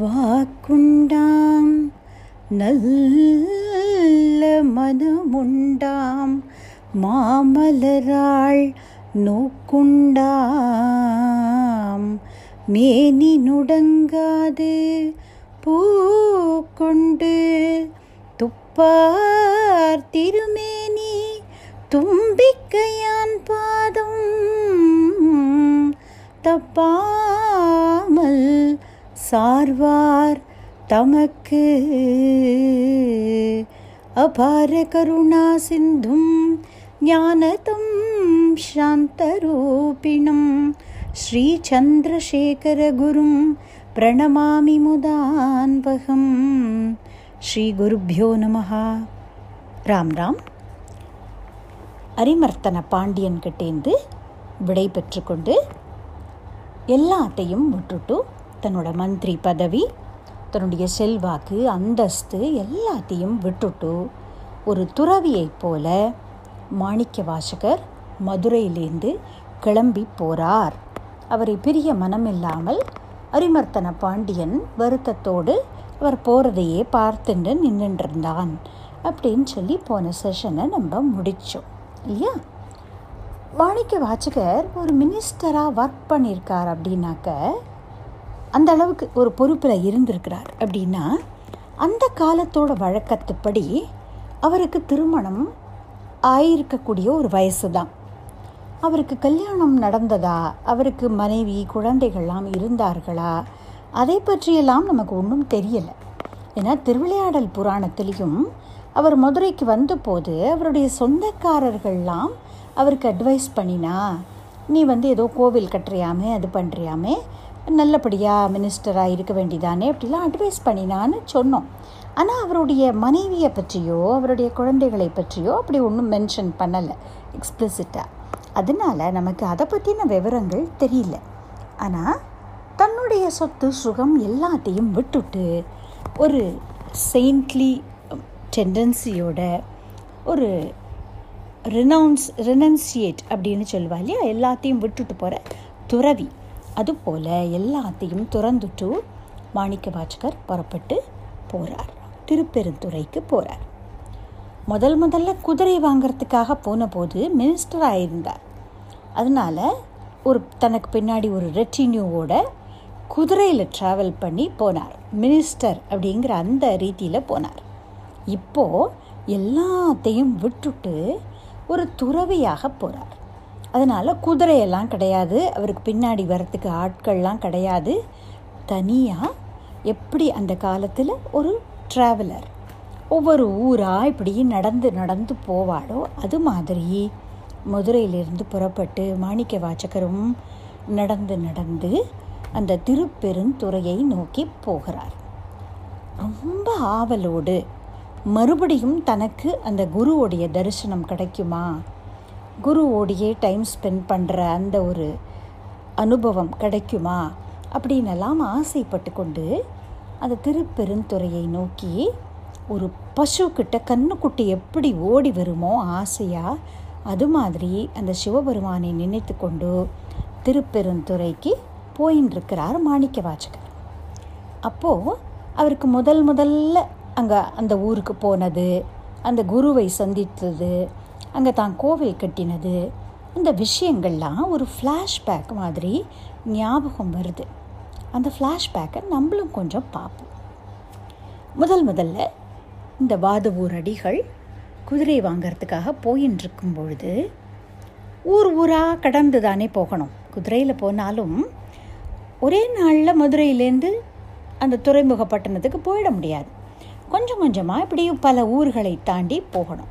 வாக்குண்டாம் நல்ல மனமுண்டாம் மாமலராள் நோக்குண்டாம். மேனி நுடங்காது பூ கொண்டு துப்பார் திருமேனி தும்பிக்கையான் பாதம் தப்பாமல் சார்வார் தமக்கு. அபார கருணா சிந்தும் ஞானதம் சாந்தரூபிணம். ஸ்ரீச்சந்திரசேகரகுரும் பிரணமாமி முதான்பகம். ஸ்ரீகுருभ्यो நமः ராம் ராம். அரிமர்த்தன பாண்டியன்கிட்டேந்து விடை பெற்றுக்கொண்டு எல்லாத்தையும் விட்டுட்டு தன்னோட மந்திரி பதவி தன்னுடைய செல்வாக்கு அந்தஸ்து எல்லாத்தையும் விட்டுட்டு ஒரு துறவியைப் போல மாணிக்க வாசகர் மதுரையிலேருந்து கிளம்பி போகிறார் அவரை பிரிய மனமில்லாமல் அரிமர்த்தன பாண்டியன் வருத்தத்தோடு அவர் போகிறதையே பார்த்துட்டு நின்றுருந்தான் அப்படின்னு சொல்லி போன செஷனை நம்ம முடித்தோம் இல்லையா? மாணிக்க வாச்சகர் ஒரு மினிஸ்டராக ஒர்க் பண்ணியிருக்கார் அப்படின்னாக்க அந்த அளவுக்கு ஒரு பொறுப்பில் இருந்திருக்கிறார். அப்படின்னா அந்த காலத்தோட வழக்கத்துப்படி அவருக்கு திருமணம் ஆயிருக்கக்கூடிய ஒரு வயசு தான் அவருக்கு கல்யாணம் நடந்ததா? அவருக்கு மனைவி குழந்தைகள்லாம் இருந்தார்களா? அதை பற்றியெல்லாம் நமக்கு ஒன்றும் தெரியலை. ஏன்னா திருவிளையாடல் புராணத்திலையும் அவர் மதுரைக்கு வந்தபோது அவருடைய சொந்தக்காரர்கள்லாம் அவருக்கு அட்வைஸ் பண்ணினா நீ வந்து ஏதோ கோவில் கட்டுறியாமே அது பண்ணுறியாமே நல்லபடியாக மினிஸ்டராக இருக்க வேண்டியதானே அப்படிலாம் அட்வைஸ் பண்ணினான்னு சொன்னோம். ஆனால் அவருடைய மனைவியை பற்றியோ அவருடைய குழந்தைகளை பற்றியோ அப்படி ஒன்றும் மென்ஷன் பண்ணலை எக்ஸ்பிளிசிட்டாக அதனால் நமக்கு அதை பற்றின விவரங்கள் தெரியல. ஆனால் தன்னுடைய சொத்து சுகம் எல்லாத்தையும் விட்டுட்டு ஒரு செயின்ட்லி டெண்டன்சியோட ஒரு ரினவுன்ஸ் ரினன்சியேட் அப்படின்னு சொல்லுவா இல்லையா? எல்லாத்தையும் விட்டுட்டு போகிற துறவி. அதுபோல் எல்லாத்தையும் துறந்துட்டு மாணிக்க வாச்சகர் புறப்பட்டு போகிறார் திருப்பெருந்துறைக்கு போகிறார் முதல் முதல்ல குதிரை வாங்கிறதுக்காக போன போது மினிஸ்டராக இருந்தார் அதனால் ஒரு தனக்கு பின்னாடி ஒரு ரெட்டினியூவோட குதிரையில் ட்ராவல் பண்ணி போனார். மினிஸ்டர் அப்படிங்கிற அந்த ரீதியில் போனார். இப்போது எல்லாத்தையும் விட்டுட்டு ஒரு துறவியாக போகிறார் அதனால் குதிரையெல்லாம் கிடையாது. அவருக்கு பின்னாடி வரத்துக்கு ஆட்கள்லாம் கிடையாது. தனியாக எப்படி அந்த காலத்தில் ஒரு ட்ராவலர் ஒவ்வொரு ஊராக இப்படி நடந்து நடந்து போவாளோ அது மாதிரி மதுரையிலிருந்து புறப்பட்டு மாணிக்க வாச்சகரும் நடந்து நடந்து அந்த திருப்பெருந்துறையை நோக்கி போகிறார். ரொம்ப ஆவலோடு மறுபடியும் தனக்கு அந்த குருவுடைய தரிசனம் கிடைக்குமா? குருவோடையே டைம் ஸ்பெண்ட் பண்ணுற அந்த ஒரு அனுபவம் கிடைக்குமா அப்படின்னெல்லாம் ஆசைப்பட்டு கொண்டு அந்த திருப்பெருந்துறையை நோக்கி ஒரு பசுக்கிட்ட கண்ணுக்குட்டி எப்படி ஓடி வருமோ ஆசையாக அது மாதிரி அந்த சிவபெருமானை நினைத்து கொண்டு திருப்பெருந்துறைக்கு போயின்னு இருக்கிறார் மாணிக்க வாச்சகர் அப்போது அவருக்கு முதல் முதல்ல அங்கே அந்த ஊருக்கு போனது அந்த குருவை சந்தித்தது அங்கே தான் கோவில் கட்டினது. இந்த விஷயங்கள்லாம் ஒரு ஃப்ளாஷ்பேக் மாதிரி ஞாபகம் வருது. அந்த ஃப்ளாஷ்பேக்கை நம்மளும் கொஞ்சம் பார்ப்போம். முதல் முதல்ல இந்த வாதவூர் அடிகள் குதிரை வாங்கிறதுக்காக போயின்னு இருக்கும் பொழுது ஊர் ஊராக கடந்து தானே போகணும். குதிரையில் போனாலும் ஒரே நாளில் மதுரையிலேருந்து அந்த துறைமுகப்பட்டணத்துக்கு போயிட முடியாது. கொஞ்சம் கொஞ்சமாக இப்படி பல ஊர்களை தாண்டி போகணும்.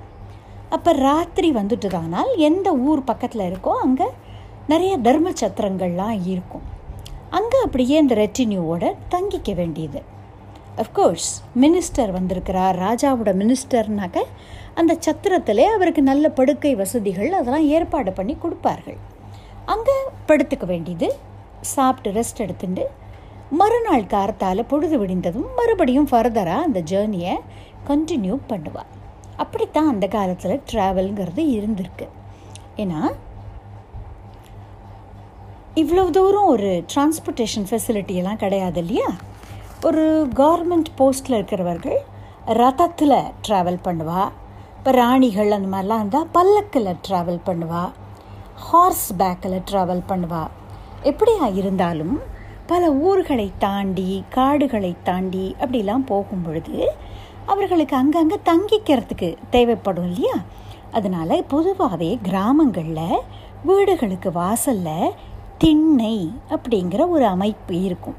அப்போ ராத்திரி வந்துட்டுதானால் எந்த ஊர் பக்கத்தில் இருக்கோ அங்கே நிறைய தர்ம சத்திரங்கள்லாம் இருக்கும். அங்கே அப்படியே இந்த ரெட்டினியூவோட தங்கிக்க வேண்டியது. அஃப்கோர்ஸ் மினிஸ்டர் வந்திருக்கிறார் ராஜாவோட மினிஸ்டர்னாக்க அந்த சத்திரத்திலே அவருக்கு நல்ல படுக்கை வசதிகள் அதெல்லாம் ஏற்பாடு பண்ணி கொடுப்பார்கள். அங்கே படுத்துக்க வேண்டியது சாப்பிட்டு ரெஸ்ட் எடுத்துட்டு மறுநாள் காரத்தால் பொழுது விடிந்ததும் மறுபடியும் ஃபர்தராக அந்த ஜேர்னியை கண்டினியூ பண்ணுவாள் அப்படித்தான் அந்த காலத்தில் ட்ராவல்ங்கிறது இருந்திருக்கு. ஏன்னா இவ்வளோ தூரம் ஒரு டிரான்ஸ்போர்ட்டேஷன் ஃபெசிலிட்டியெல்லாம் கிடையாது இல்லையா? ஒரு கவர்மெண்ட் போஸ்ட்டில் இருக்கிறவர்கள் ரதத்தில் ட்ராவல் பண்ணுவா இப்போ ராணிகள் அந்த மாதிரிலாம் இருந்தால் பல்லக்கில் ட்ராவல் பண்ணுவா ஹார்ஸ் பேக்கில் ட்ராவல் பண்ணுவா. எப்படியா இருந்தாலும் பல ஊர்களை தாண்டி காடுகளை தாண்டி அப்படிலாம் போகும் பொழுது அவர்களுக்கு அங்கங்கே தங்கிக்கிறதுக்கு தேவைப்படும் இல்லையா? அதனால் பொதுவாகவே கிராமங்களில் வீடுகளுக்கு வாசலில் திண்ணை அப்படிங்கிற ஒரு அமைப்பு இருக்கும்.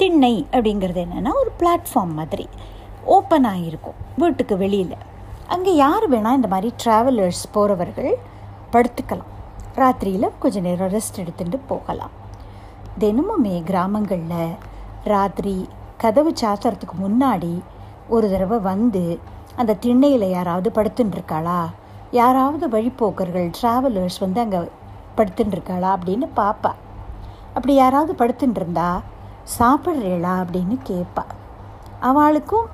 திண்ணை அப்படிங்கிறது என்னென்னா ஒரு பிளாட்ஃபார்ம் மாதிரி ஓப்பனாக இருக்கும் வீட்டுக்கு வெளியில். அங்கே யார் வேணால் இந்த மாதிரி ட்ராவலர்ஸ் போகிறவர்கள் படுத்துக்கலாம். ராத்திரியில் கொஞ்சம் நேரம் ரெஸ்ட் எடுத்துகிட்டு போகலாம். தினமுமே கிராமங்களில் ராத்திரி கதவு சாத்துறதுக்கு முன்னாடி ஒரு தடவை வந்து அந்த திண்ணையில் யாராவது படுத்துன்னு இருக்காளா யாராவது வழிப்போக்கர்கள் ட்ராவலர்ஸ் வந்து அங்கே படுத்துன்னு இருக்காளா அப்படின்னு பார்ப்பா அப்படி யாராவது படுத்துட்டு இருந்தா சாப்பிட்றேளா அப்படின்னு கேட்பா அவளுக்கும்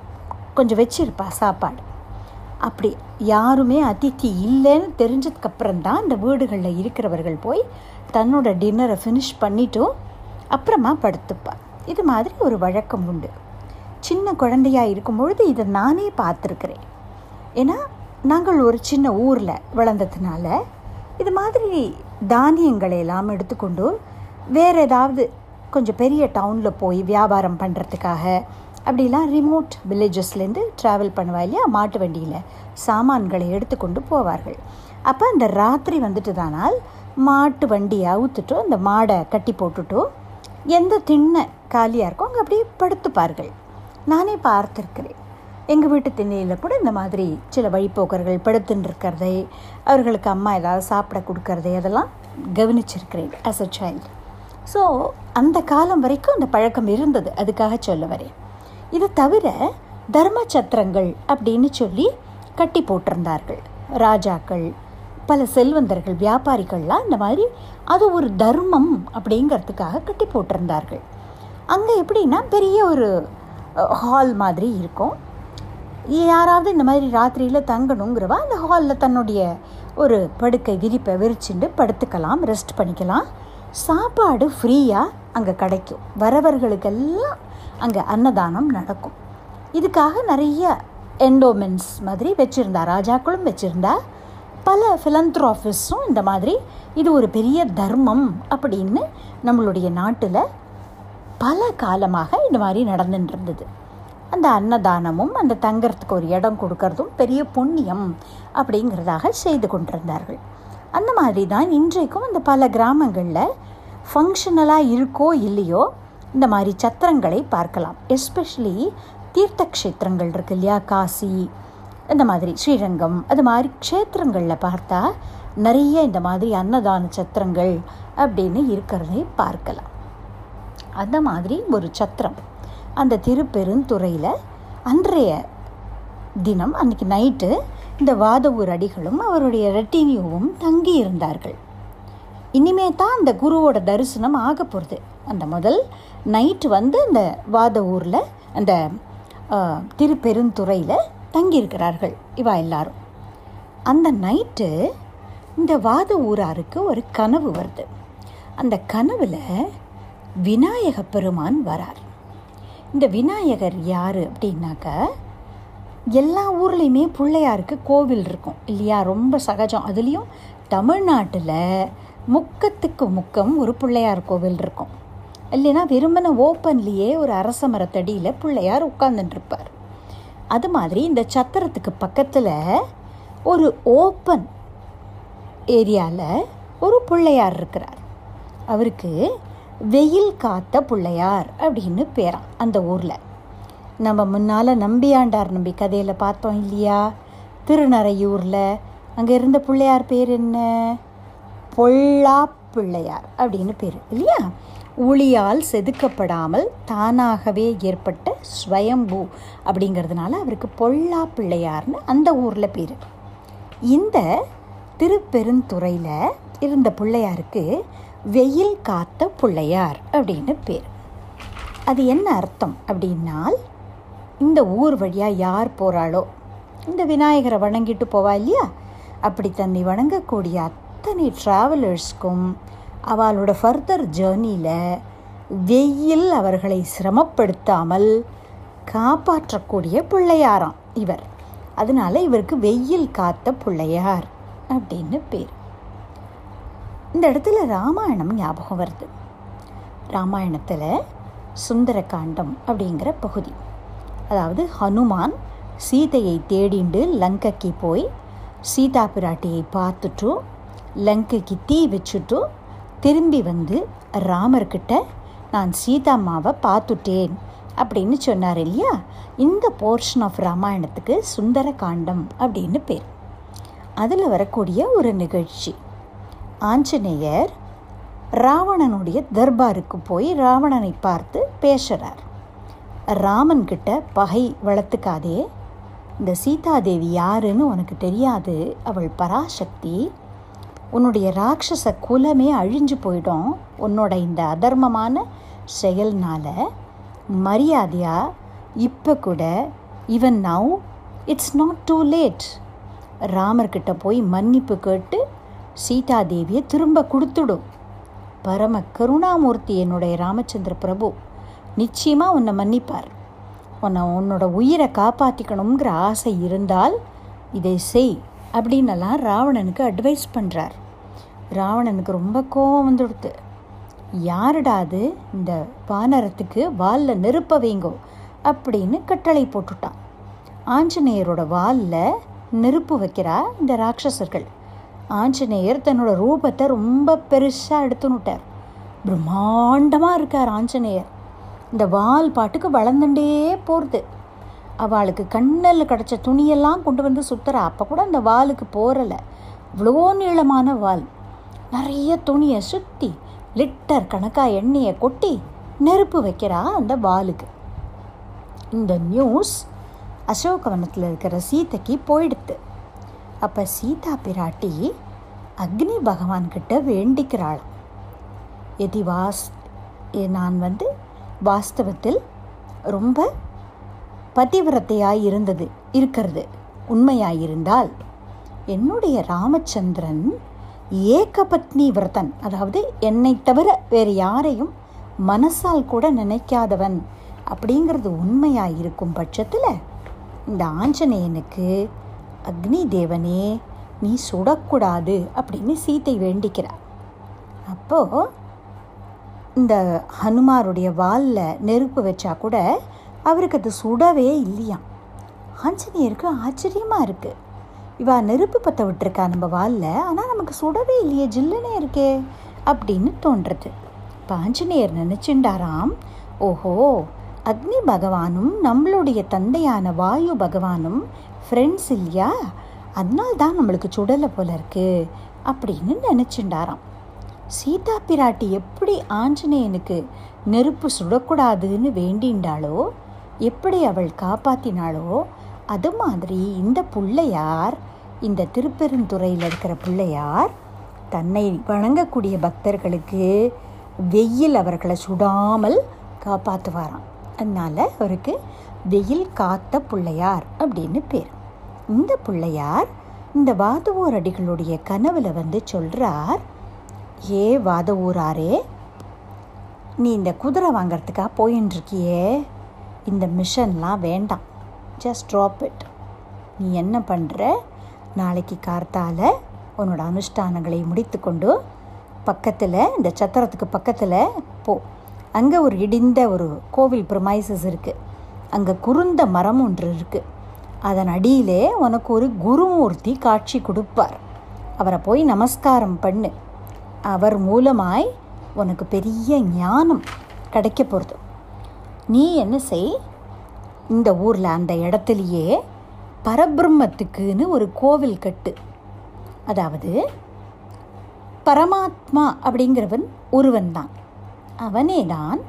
கொஞ்சம் வச்சிருப்பா சாப்பாடு. அப்படி யாருமே அதித்தி இல்லைன்னு தெரிஞ்சதுக்கப்புறம் தான் இந்த வீடுகளில் இருக்கிறவர்கள் போய் தன்னோட டின்னரை ஃபினிஷ் பண்ணிட்டும் அப்புறமா படுத்துப்பா. இது மாதிரி ஒரு வழக்கம் உண்டு. சின்ன குழந்தையாக இருக்கும் பொழுது இதை நானே பார்த்துருக்குறேன். ஏன்னா நாங்கள் ஒரு சின்ன ஊரில் வளர்ந்ததுனால இது மாதிரி தானியங்களை எல்லாம் எடுத்துக்கொண்டு வேறு ஏதாவது கொஞ்சம் பெரிய டவுனில் போய் வியாபாரம் பண்ணுறதுக்காக அப்படிலாம் ரிமோட் வில்லேஜஸ்லேருந்து ட்ராவல் பண்ணுவா இல்லையா? மாட்டு வண்டியில் சாமான்களை எடுத்துக்கொண்டு போவார்கள். அப்போ அந்த ராத்திரி வந்துட்டு தானால் மாட்டு வண்டியை அவுத்துட்டோ அந்த மாடை கட்டி போட்டுட்டோ எந்த திண்ணை காலியாக இருக்கோ அங்கே அப்படியே படுத்துப்பார்கள். நானே பார்த்துருக்கிறேன். எங்கள் வீட்டு திண்ணையில் கூட இந்த மாதிரி சில வழிப்போக்கர்கள் படுத்துன்னு இருக்கிறதை அவர்களுக்கு அம்மா ஏதாவது சாப்பிட கொடுக்கறதை அதெல்லாம் கவனிச்சிருக்கிறேன் ஆஸ் அ சைல்டு ஸோ அந்த காலம் வரைக்கும் அந்த பழக்கம் இருந்தது. அதுக்காக சொல்ல வரேன். இது தவிர தர்ம சத்திரங்கள் அப்படின்னு சொல்லி கட்டி போட்டிருந்தார்கள். ராஜாக்கள் பல செல்வந்தர்கள் வியாபாரிகள்லாம் இந்த மாதிரி அது ஒரு தர்மம் அப்படிங்கிறதுக்காக கட்டி போட்டிருந்தார்கள். அங்கே எப்படின்னா பெரிய ஒரு ஹால் மாதிரி இருக்கும். யாராவது இந்த மாதிரி ராத்திரியில் தங்கணுங்கிறவா அந்த ஹாலில் தன்னுடைய ஒரு படுக்கை விரிப்பை விரிச்சுட்டு படுத்துக்கலாம் ரெஸ்ட் பண்ணிக்கலாம். சாப்பாடு ஃப்ரீயாக அங்கே கிடைக்கும். வரவர்களுக்கெல்லாம் அங்கே அன்னதானம் நடக்கும். இதுக்காக நிறைய என்டோமென்ட்ஸ் மாதிரி வச்சுருந்தா ராஜாக்களும் வச்சுருந்தா பல ஃபிலந்த்ராஃபிஸும் இந்த மாதிரி இது ஒரு பெரிய தர்மம் அப்படின்னு நம்மளுடைய நாட்டில் பல காலமாக இந்த மாதிரி நடந்துட்டு இருந்தது அந்த அன்னதானமும் அந்த தங்கறதுக்கு ஒரு இடம் கொடுக்கறதும் பெரிய புண்ணியம் அப்படிங்கிறதாக செய்து கொண்டிருந்தார்கள். அந்த மாதிரி தான் இன்றைக்கும் அந்த பல கிராமங்களில் ஃபங்க்ஷனலாக இருக்கோ இல்லையோ இந்த மாதிரி சத்திரங்களை பார்க்கலாம். எஸ்பெஷலி தீர்த்த க்ஷேத்திரங்கள் இருக்கு இல்லையா? காசி இந்த மாதிரி ஸ்ரீரங்கம் அது மாதிரி க்ஷேத்திரங்களில் பார்த்தா நிறைய இந்த மாதிரி அன்னதான சத்திரங்கள் அப்படின்னு இருக்கிறதை பார்க்கலாம். அந்த மாதிரி ஒரு சத்திரம். அந்த திருப்பெருந்துறையில் அன்றைய தினம் அன்றைக்கி நைட்டு இந்த வாதவூர் அடிகளும் அவருடைய ரெட்டினியூவும் தங்கி இருந்தார்கள். இனிமே தான் அந்த குருவோட தரிசனம் ஆக போகிறது அந்த முதல் நைட்டு வந்து அந்த வாதவூரில் அந்த திருப்பெருந்துறையில் தங்கியிருக்கிறார்கள் இவா எல்லாரும். அந்த நைட்டு இந்த வாத ஊராருக்கு ஒரு கனவு வருது. அந்த கனவில் விநாயக பெருமான் வரார். இந்த விநாயகர் யார் அப்படின்னாக்க எல்லா ஊர்லேயுமே பிள்ளையாருக்கு கோவில் இருக்கும். இல்லையா? ரொம்ப சகஜம். அதுலேயும் தமிழ்நாட்டில் முக்கத்துக்கு முக்கம் ஒரு பிள்ளையார் கோவில் இருக்கும். இல்லைன்னா வெறுமன ஓப்பன்லேயே ஒரு அரச மரத்தடியில் பிள்ளையார் உட்காந்துட்டுருப்பார் அது மாதிரி இந்த சத்திரத்துக்கு பக்கத்தில் ஒரு ஓப்பன் ஏரியாவில் ஒரு பிள்ளையார் இருக்கிறார். அவருக்கு வெயில் காத்த பிள்ளையார் அப்படின்னு பேரான் அந்த ஊரில். நம்ம முன்னால் நம்பியாண்டார் நம்பி கதையில் பார்த்தோம் இல்லையா? திருநறையூரில் அங்கே இருந்த பிள்ளையார் பேர் என்ன? பொல்லா பிள்ளையார் அப்படின்னு பேர் இல்லையா? ஒளியால் செதுக்கப்படாமல் தானாகவே ஏற்பட்ட ஸ்வயம்பூ அப்படிங்கிறதுனால அவருக்கு பொல்லா பிள்ளையார்னு அந்த ஊரில் பேர். இந்த திருப்பெருந்துறையில் இருந்த பிள்ளையாருக்கு வெயில் காத்த பிள்ளையார் அப்படின்னு பேர். அது என்ன அர்த்தம் அப்படின்னால் இந்த ஊர் வழியாக யார் போகிறாளோ இந்த விநாயகரை வணங்கிட்டு போவா இல்லையா? அப்படி தன்னை வணங்கக்கூடிய அத்தனை ட்ராவலர்ஸ்க்கும் அவளோட ஃபர்தர் ஜேர்னியில் வெயில் அவர்களை சிரமப்படுத்தாமல் காப்பாற்றக்கூடிய பிள்ளையாராம் இவர். அதனால இவருக்கு வெயில் காத்த பிள்ளையார் அப்படின்னு பேர். இந்த இடத்துல ராமாயணம் ஞாபகம் வருது. ராமாயணத்தில் சுந்தரகாண்டம் அப்படிங்கிற பகுதி. அதாவது ஹனுமான் சீதையை தேடிண்டு லங்கைக்கு போய் சீதா பிராட்டியை பார்த்துட்டு லங்கைக்கு தீ வச்சுட்டு திரும்பி வந்து ராமர்கிட்ட நான் சீதாம்மாவை பார்த்துட்டேன் அப்படின்னு சொன்னார் இல்லையா? இந்த போர்ஷன் ஆஃப் ராமாயணத்துக்கு சுந்தர காண்டம் அப்படின்னு பேர். அதில் வரக்கூடிய ஒரு நிகழ்ச்சி. ஆஞ்சநேயர் ராவணனுடைய தர்பாருக்கு போய் ராவணனை பார்த்து பேசுகிறார் ராமன்கிட்ட பகை வளர்த்துக்காதே. இந்த சீதாதேவி யாருன்னு உனக்கு தெரியாது. அவள் பராசக்தி. உன்னுடைய ராட்சச குலமே அழிஞ்சு போயிடும். உன்னோட இந்த அதர்மமான செயல்னால மரியாதையாக இப்போ கூட even now it's not too late ராமர்கிட்ட போய் மன்னிப்பு கேட்டு சீதாதேவியை திரும்ப கொடுத்துடும். பரம கருணாமூர்த்தி என்னுடைய ராமச்சந்திர பிரபு. நிச்சயமாக உன்னை மன்னிப்பார். உன்னை உன்னோட உயிரை காப்பாற்றிக்கணுங்கிற ஆசை இருந்தால் இதை செய் அப்படின்னெல்லாம் ராவணனுக்கு அட்வைஸ் பண்ணுறார் ராவணனுக்கு ரொம்ப கோபம் வந்துடுத்து. யாருடா அது? இந்த வானரத்துக்கு வாலில் நெருப்ப வைங்கோ அப்படின்னு கட்டளை போட்டுட்டான். ஆஞ்சநேயரோட வாலில் நெருப்பு வைக்கிறா இந்த ராட்சசர்கள். ஆஞ்சநேயர் தன்னோட ரூபத்தை ரொம்ப பெருசாக எடுத்துனுட்டார். பிரம்மாண்டமாக இருக்கார் ஆஞ்சநேயர். இந்த வால் பாட்டுக்கு வளர்ந்துட்டே போகிறது அவளுக்கு கண்ணில் கிடச்ச துணியெல்லாம் கொண்டு வந்து சுற்றுறா அப்போ கூட அந்த வாலுக்கு போகிறலை இவ்வளோ நீளமான வால். நிறைய துணியை சுற்றி லிட்டர் கணக்காக எண்ணெயை கொட்டி நெருப்பு வைக்கிறா அந்த வாலுக்கு. இந்த நியூஸ் அசோகவனத்தில் இருக்கிற சீதைக்கு போயிடுத்து. அப்போ சீதா பிராட்டி அக்னி பகவான்கிட்ட வேண்டிக்கிறாள். எதி வாஸ் நான் வந்து வாஸ்தவத்தில் ரொம்ப பதிவிரத்தையாக இருந்தது இருக்கிறது உண்மையாக இருந்தால் என்னுடைய ராமச்சந்திரன் ஏகபத்னி விரதன் அதாவது என்னை தவிர வேறு யாரையும் மனசால் கூட நினைக்காதவன் அப்படிங்கிறது உண்மையாக இருக்கும் பட்சத்தில் இந்த ஆஞ்சநேயனுக்கு அக்னி தேவனே நீ சுடக்கூடாது அப்படின்னு சீத்தை வேண்டிக்கிறார் அப்போது இந்த ஹனுமாருடைய வாலில் நெருப்பு வச்சா கூட அவருக்கு அது சுடவே இல்லையாம். ஆஞ்சநேயருக்கு ஆச்சரியமாக இருக்குது இவா நெருப்பு பற்ற விட்டுருக்கா நம்ம வாலில் ஆனால் நமக்கு சுடவே இல்லையே ஜில்லுனே இருக்கே அப்படின்னு தோன்றுறது இப்போ ஆஞ்சநேயர் நினச்சிண்டாராம் ஓஹோ அக்னி பகவானும் நம்மளுடைய தந்தையான வாயு பகவானும் ஃப்ரெண்ட்ஸ் இல்லையா? அதனால தான் நம்மளுக்கு சுடலை போல இருக்கு அப்படின்னு நினச்சிண்டாராம். சீதா பிராட்டி எப்படி ஆஞ்சநேயனுக்கு நெருப்பு சுடக்கூடாதுன்னு வேண்டிண்டாளோ எப்படி அவள் காப்பாத்தினாளோ அது மாதிரி இந்த பிள்ளையார் இந்த திருப்பெருந்துறையில் இருக்கிற பிள்ளையார் தன்னை வணங்கக்கூடிய பக்தர்களுக்கு வெயில் அவர்களை சுடாமல் காப்பாற்றுவாராம் அதனால் அவருக்கு வெயில் காத்த பிள்ளையார் அப்படின்னு பேர். இந்த பிள்ளையார் இந்த வாதவூர் அடிகளுடைய கனவுல வந்து சொல்கிறார் ஏ வாதவூராரே நீ இந்த குதிரை வாங்கிறதுக்காக போயின்னு இந்த மிஷன்லாம் வேண்டாம். ஜஸ்ட் ட்ராப் இட் நீ என்ன பண்ணுற நாளைக்கு கார்த்தால உன்னோட அனுஷ்டானங்களை முடித்துக்கொண்டு பக்கத்தில் இந்த சத்திரத்துக்கு பக்கத்தில் போ. அங்கே ஒரு இடிந்த ஒரு கோவில் ப்ரமைசஸ் இருக்குது அங்கே குருந்த மரம் ஒன்று இருக்குது அதன் அடியிலே உனக்கு ஒரு குருமூர்த்தி காட்சி கொடுப்பார். அவரை போய் நமஸ்காரம் பண்ணு. அவர் மூலமாய் உனக்கு பெரிய ஞானம் கிடைக்க போகிறது நீ என்ன செய்? இந்த ஊரில் அந்த இடத்துலையே பரபிரம்மத்துக்குன்னு ஒரு கோவில் கட்டு. அதாவது பரமாத்மா அப்படிங்கிறவன் ஒருவன் தான் அவனே தான்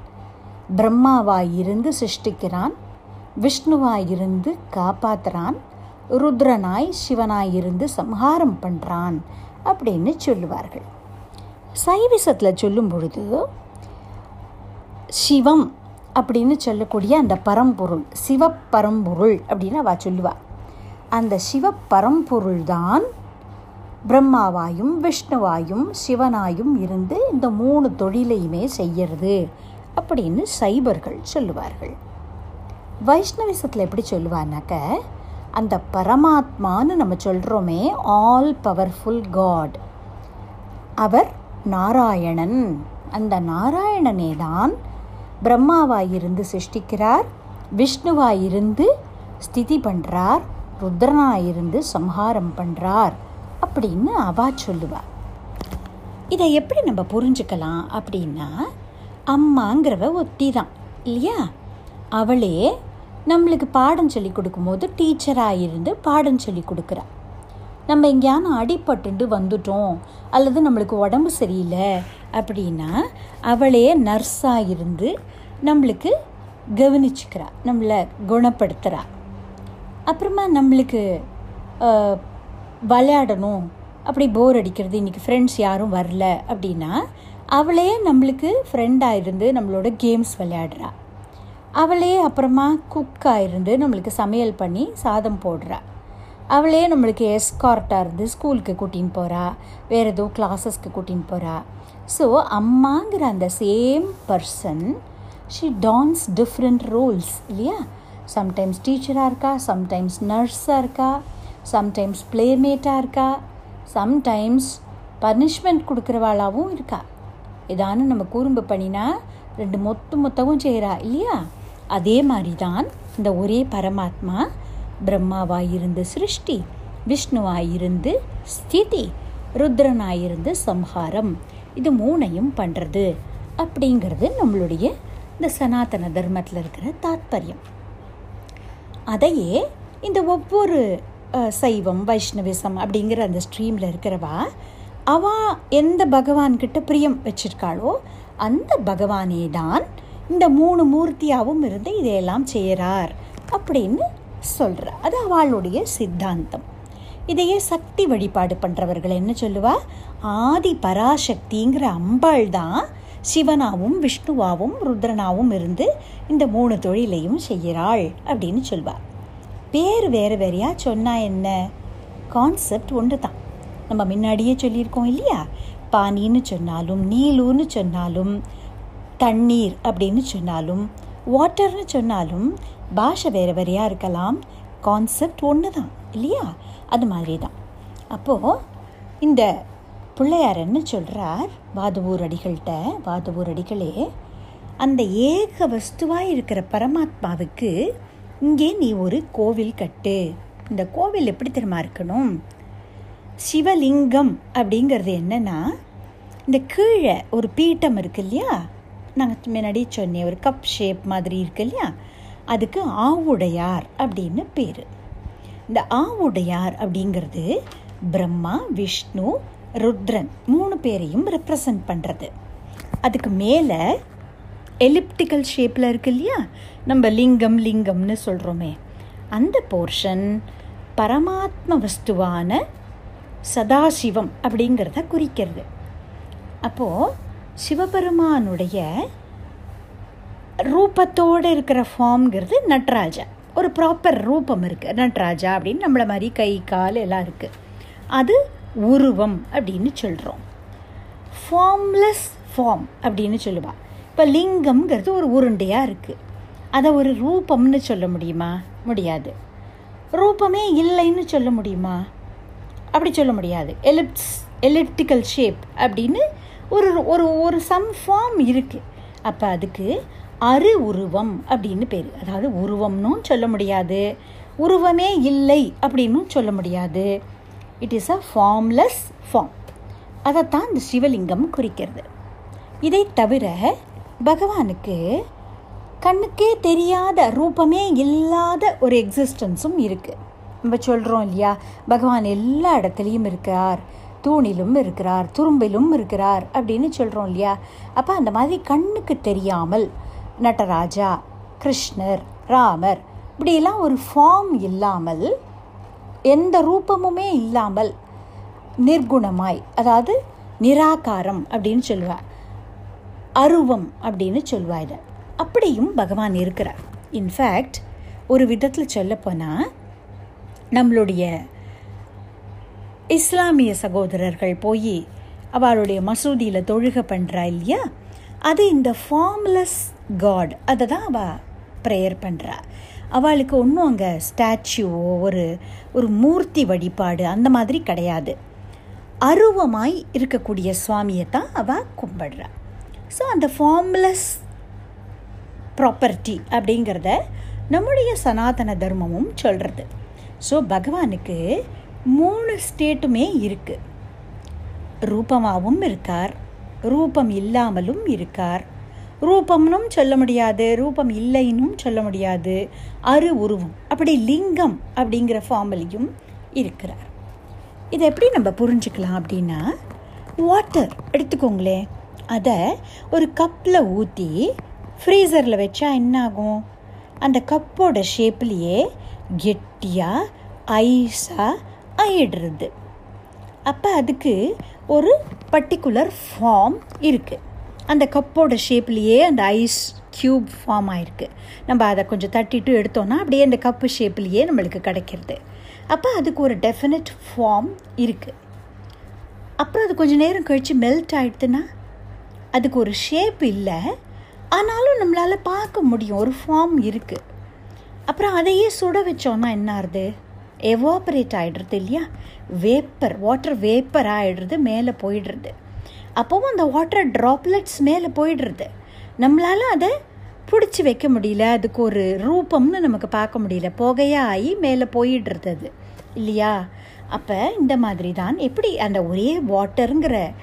பிரம்மாவாய் இருந்து சிருஷ்டிக்கிறான் விஷ்ணுவாயிருந்து காப்பாத்துறான் ருத்ரனாய் சிவனாய் இருந்து சம்ஹாரம் பண்ணுறான் அப்படின்னு சொல்லுவார்கள். சைவிசத்தில் சொல்லும் பொழுது சிவம் அப்படின்னு சொல்லக்கூடிய அந்த பரம்பொருள் சிவப்பரம்பொருள் அப்படின்னு அவ சொல்லுவாள் அந்த சிவப்பரம்பொருள் தான் பிரம்மாவாயும் விஷ்ணுவாயும் சிவனாயும் இருந்து இந்த மூணு தொழிலையுமே செய்யறது அப்படின்னு சைபர்கள் சொல்லுவார்கள். வைஷ்ணவிசத்தில் எப்படி சொல்லுவானாக்க அந்த பரமாத்மான்னு நம்ம சொல்கிறோமே ஆல் பவர்ஃபுல் காட் அவர் நாராயணன். அந்த நாராயணனே தான் பிரம்மாவாயிருந்து சிருஷ்டிக்கிறார் விஷ்ணுவாயிருந்து ஸ்திதி பண்ணுறார் ருத்ரனாயிருந்து சம்ஹாரம் பண்ணுறார் அப்படின்னு அவா சொல்லுவா. இதை எப்படி நம்ம புரிஞ்சுக்கலாம் அப்படின்னா அம்மாங்கிறவ ஒத்தி தான் இல்லையா? அவளே நம்மளுக்கு பாடம் சொல்லி கொடுக்கும்போது டீச்சராக இருந்து பாடம் சொல்லி கொடுக்குறா. நம்ம எங்கேயான அடிபட்டுண்டு வந்துட்டோம் அல்லது நம்மளுக்கு உடம்பு சரியில்லை அப்படின்னா அவளே நர்ஸாக இருந்து நம்மளுக்கு கவனிச்சுக்கிறா நம்மளை குணப்படுத்துகிறா அப்புறமா நம்மளுக்கு விளையாடணும் அப்படி போர் அடிக்கிறது இன்றைக்கி ஃப்ரெண்ட்ஸ் யாரும் வரல அப்படின்னா அவளே நம்மளுக்கு ஃப்ரெண்டாக இருந்து நம்மளோட கேம்ஸ் விளையாடுறா. அவளே அப்புறமா குக்காக இருந்து நம்மளுக்கு சமையல் பண்ணி சாதம் போடுறா. அவளே நம்மளுக்கு எஸ்கார்ட்டாக இருந்து ஸ்கூலுக்கு கூட்டின்னு போகிறா வேறு ஏதோ கிளாஸஸ்க்கு கூட்டின்னு போகிறா ஸோ அம்மாங்கிற அந்த same person she dons different roles இல்லையா? சம்டைம்ஸ் டீச்சராக இருக்கா சம்டைம்ஸ் நர்ஸாக இருக்கா சம்டைம்ஸ் பிளேமேட்டாக இருக்கா சம்டைம்ஸ் பனிஷ்மெண்ட் கொடுக்குறவாளாகவும் இருக்கா. ஏதானு நம்ம கூறும்பு பண்ணினா ரெண்டு மொத்த மொத்தமும் செய்கிறா இல்லையா? அதே மாதிரி தான் இந்த ஒரே பரமாத்மா பிரம்மாவாயிருந்து சிருஷ்டி விஷ்ணுவாயிருந்து ஸ்திதி ருத்ரனாயிருந்து சம்ஹாரம். இது மூணையும் பண்ணுறது அப்படிங்கிறது நம்மளுடைய இந்த சனாதன தர்மத்தில் இருக்கிற தாத்பரியம். அதையே இந்த ஒவ்வொரு சைவம் வைஷ்ணவிசம் அப்படிங்கிற அந்த ஸ்ட்ரீமில் இருக்கிறவா அவ எந்த பகவான்கிட்ட பிரியம் வச்சிருக்காளோ அந்த பகவானே தான் இந்த மூணு மூர்த்தியாகவும் இருந்து இதையெல்லாம் செய்கிறார் அப்படின்னு சொல்கிறா அது அவளுடைய சித்தாந்தம். இதையே சக்தி வழிபாடு பண்ணுறவர்கள் என்ன சொல்லுவா? ஆதி பராசக்திங்கிற அம்பாள் தான் சிவனாவும் விஷ்ணுவாவும் ருத்ரனாவும் இருந்து இந்த மூணு தொழிலையும் செய்கிறாள் அப்படின்னு சொல்வாள் பேர் வேறு வேறையாக சொன்னால் என்ன? கான்செப்ட் ஒன்று தான். நம்ம முன்னாடியே சொல்லியிருக்கோம் இல்லையா? பானின்னு சொன்னாலும் நீலுன்னு சொன்னாலும் தண்ணீர் அப்படின்னு சொன்னாலும் வாட்டர்னு சொன்னாலும் பாஷை வேறு வேறையாக இருக்கலாம். கான்செப்ட் ஒன்று தான் இல்லையா? அது மாதிரி தான் அப்போது இந்த பிள்ளையார் என்ன சொல்கிறார் வாதவூர் அடிகள்கிட்ட வாதவூர் அடிகளே அந்த ஏக வஸ்துவாக இருக்கிற பரமாத்மாவுக்கு இங்கே நீ ஒரு கோவில் கட்டு. இந்த கோவில் எப்படி தெரியுமா இருக்கணும்? சிவலிங்கம் அப்படிங்கிறது என்னென்னா இந்த கீழே ஒரு பீட்டம் இருக்கு இல்லையா? நாங்கள் முன்னாடி சொன்னேன் ஒரு கப் ஷேப் மாதிரி இருக்கு இல்லையா? அதுக்கு ஆவுடையார் அப்படின்னு பேர். இந்த ஆவுடையார் அப்படிங்கிறது பிரம்மா விஷ்ணு ருத்ரன் மூணு பேரையும் ரெப்ரசன்ட் பண்ணுறது அதுக்கு மேலே எலிப்டிக்கல் ஷேப்பில் இருக்கு இல்லையா? நம்ம லிங்கம் லிங்கம்னு சொல்கிறோமே அந்த போர்ஷன் பரமாத்ம வஸ்துவான சதாசிவம் அப்படிங்கிறத குறிக்கிறது. அப்போது சிவபெருமானுடைய ரூபத்தோடு இருக்கிற ஃபார்ம்ங்கிறது நட்ராஜா ஒரு ப்ராப்பர் ரூபம் இருக்குது நட்ராஜா அப்படின்னு நம்மளை மாதிரி கை கால் எல்லாம் இருக்குது அது உருவம் அப்படின்னு சொல்கிறோம் ஃபார்ம்லெஸ் ஃபார்ம் அப்படின்னு சொல்லுவாள் இப்போ லிங்கம்ங்கிறது ஒரு உருண்டையாக இருக்குது அதை ஒரு ரூபம்னு சொல்ல முடியுமா? முடியாது. ரூபமே இல்லைன்னு சொல்ல முடியுமா? அப்படி சொல்ல முடியாது. எலிப்ஸ் எலிப்டிக்கல் ஷேப் அப்படின்னு ஒரு ஒரு ஒரு சம் ஃபார்ம் இருக்குது அப்போ அதுக்கு அரு உருவம் அப்படின்னு பேர். அதாவது உருவம்னும் சொல்ல முடியாது. உருவமே இல்லை அப்படின்னும் சொல்ல முடியாது. It is a formless form அதைத்தான் இந்த சிவலிங்கம் குறிக்கிறது. இதை தவிர பகவானுக்கு கண்ணுக்கே தெரியாத ரூபமே இல்லாத ஒரு எக்ஸிஸ்டன்ஸும் இருக்குது நம்ம சொல்கிறோம் இல்லையா? பகவான் எல்லா இடத்துலையும் இருக்கார். தூணிலும் இருக்கிறார் துரும்பிலும் இருக்கிறார் அப்படின்னு சொல்கிறோம் இல்லையா? அப்போ அந்த மாதிரி கண்ணுக்கு தெரியாமல் நடராஜா கிருஷ்ணர் ராமர் இப்படியெல்லாம் ஒரு ஃபார்ம் இல்லாமல் எந்த ரூபமுமே இல்லாமல் நிர்குணமாய் அதாவது நிராகாரம் அப்படின்னு சொல்லுவார் அருவம் அப்படின்னு சொல்லுவா இதை. அப்படியும் பகவான் இருக்கிறார். இன்ஃபேக்ட் ஒரு விதத்தில் சொல்லப்போனால் நம்மளுடைய இஸ்லாமிய சகோதரர்கள் போய் அவளுடைய மசூதியில் தொழுகை பண்ணுறா இல்லையா? அது இந்த ஃபார்ம்லெஸ் காட் அதை தான் அவள் ப்ரேயர் பண்ணுறா அவளுக்கு ஒன்றும் அங்கே ஸ்டாச்சுவோ ஒரு ஒரு மூர்த்தி வழிபாடு அந்த மாதிரி கிடையாது. அருவமாய் இருக்கக்கூடிய சுவாமியை தான் அவள் கும்பிடுறா. ஸோ அந்த ஃபார்ம்லெஸ் ப்ராப்பர்ட்டி அப்படிங்கிறத நம்முடைய சனாதன தர்மமும் சொல்கிறது ஸோ பகவானுக்கு மூணு ஸ்டேட்டுமே இருக்குது ரூபமாகவும் இருக்கார். ரூபம் இல்லாமலும் இருக்கார். ரூபம்னும் சொல்ல முடியாது ரூபம் இல்லைன்னும் சொல்ல முடியாது. அரு உருவம் அப்படி லிங்கம் அப்படிங்கிற ஃபார்மலையும் இருக்கிறார். இதை எப்படி நம்ம புரிஞ்சுக்கலாம் அப்படின்னா வாட்டர் எடுத்துக்கோங்களேன். அதை ஒரு கப்பில் ஊற்றி ஃப்ரீசரில் வச்சா என்ன ஆகும் அந்த கப்போட ஷேப்லேயே கெட்டியாக ஐஸாக ஆயிடுறது. அப்போ அதுக்கு ஒரு பர்டிகுலர் ஃபார்ம் இருக்குது அந்த கப்போட ஷேப்லேயே அந்த ஐஸ் க்யூப் ஃபார்ம் ஆயிருக்கு. நம்ம அதை கொஞ்சம் தட்டிட்டு எடுத்தோன்னா அப்படியே அந்த கப்பு ஷேப்லேயே நம்மளுக்கு கிடைக்கிறது. அப்போ அதுக்கு ஒரு டெஃபினட் ஃபார்ம் இருக்குது அப்புறம் அது கொஞ்சம் நேரம் கழித்து மெல்ட் ஆகிடுதுன்னா அதுக்கு ஒரு ஷேப் இல்லை. ஆனாலும் நம்மளால் பார்க்க முடியும். ஒரு ஃபார்ம் இருக்குது அப்புறம் அதையே சுட வச்சோன்னா என்ன ஆகுது? எவாபரேட் ஆகிடுறது இல்லையா? வேப்பர் வாட்டர் வேப்பர் ஆகிடுறது மேலே போயிடுறது. அப்போவும் அந்த வாட்டர் ட்ராப்லெட்ஸ் மேலே போயிடுறது. நம்மளால் அதை பிடிச்சி வைக்க முடியல அதுக்கு ஒரு ரூபம்னு நமக்கு பார்க்க முடியல. புகையாகி மேலே போயிடுறது அது இல்லையா? அப்போ இந்த மாதிரி தான் எப்படி அந்த ஒரே வாட்டருங்கிற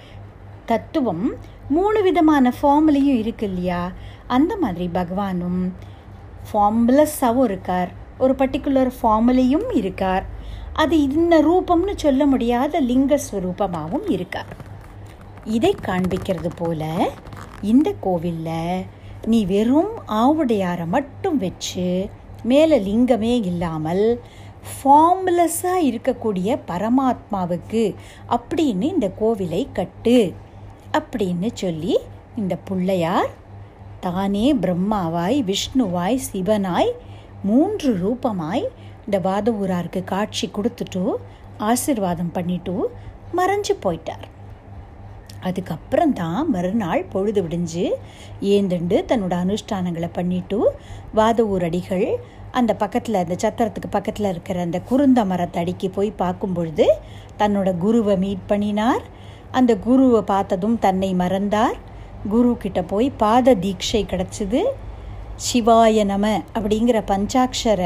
தத்துவம் மூணு விதமான ஃபார்ம்லேயும் இருக்கு இல்லையா? அந்த மாதிரி பகவானும் ஃபார்ம்லெஸ்ஸாகவும் இருக்கார். ஒரு பர்டிகுலர் ஃபார்முலையும் இருக்கார். அது இந்த ரூபம்னு சொல்ல முடியாத லிங்க ஸ்வரூபமாகவும் இருக்கார். இதை காண்பிக்கிறது போல இந்த கோவிலில் நீ வெறும் ஆவுடையாரை மட்டும் வச்சு மேலே லிங்கமே இல்லாமல் ஃபார்ம்லெஸ்ஸாக இருக்கக்கூடிய பரமாத்மாவுக்கு அப்படின்னு இந்த கோவிலை கட்டு அப்படின்னு சொல்லி இந்த பிள்ளையார் தானே பிரம்மாவாய் விஷ்ணுவாய் சிவனாய் மூன்று ரூபமாய் இந்த வாதவூராருக்கு காட்சி கொடுத்துட்டு ஆசிர்வாதம் பண்ணிட்டு மறைஞ்சு போயிட்டார். அதுக்கப்புறம் தான் மறுநாள் பொழுது விடிஞ்சு ஏந்துண்டு தன்னோட அனுஷ்டானங்களை பண்ணிட்டு வாதவூர் அடிகள் அந்த பக்கத்தில் அந்த சத்திரத்துக்கு பக்கத்தில் இருக்கிற அந்த குருந்த மரத்தடிக்கு போய் பார்க்கும் பொழுது தன்னோட குருவை மீட் பண்ணினார். அந்த குருவை பார்த்ததும் தன்னை மறந்தார். குரு கிட்ட போய் பாத தீட்சை கிடச்சிது. சிவாய நம அப்படிங்கிற பஞ்சாட்சர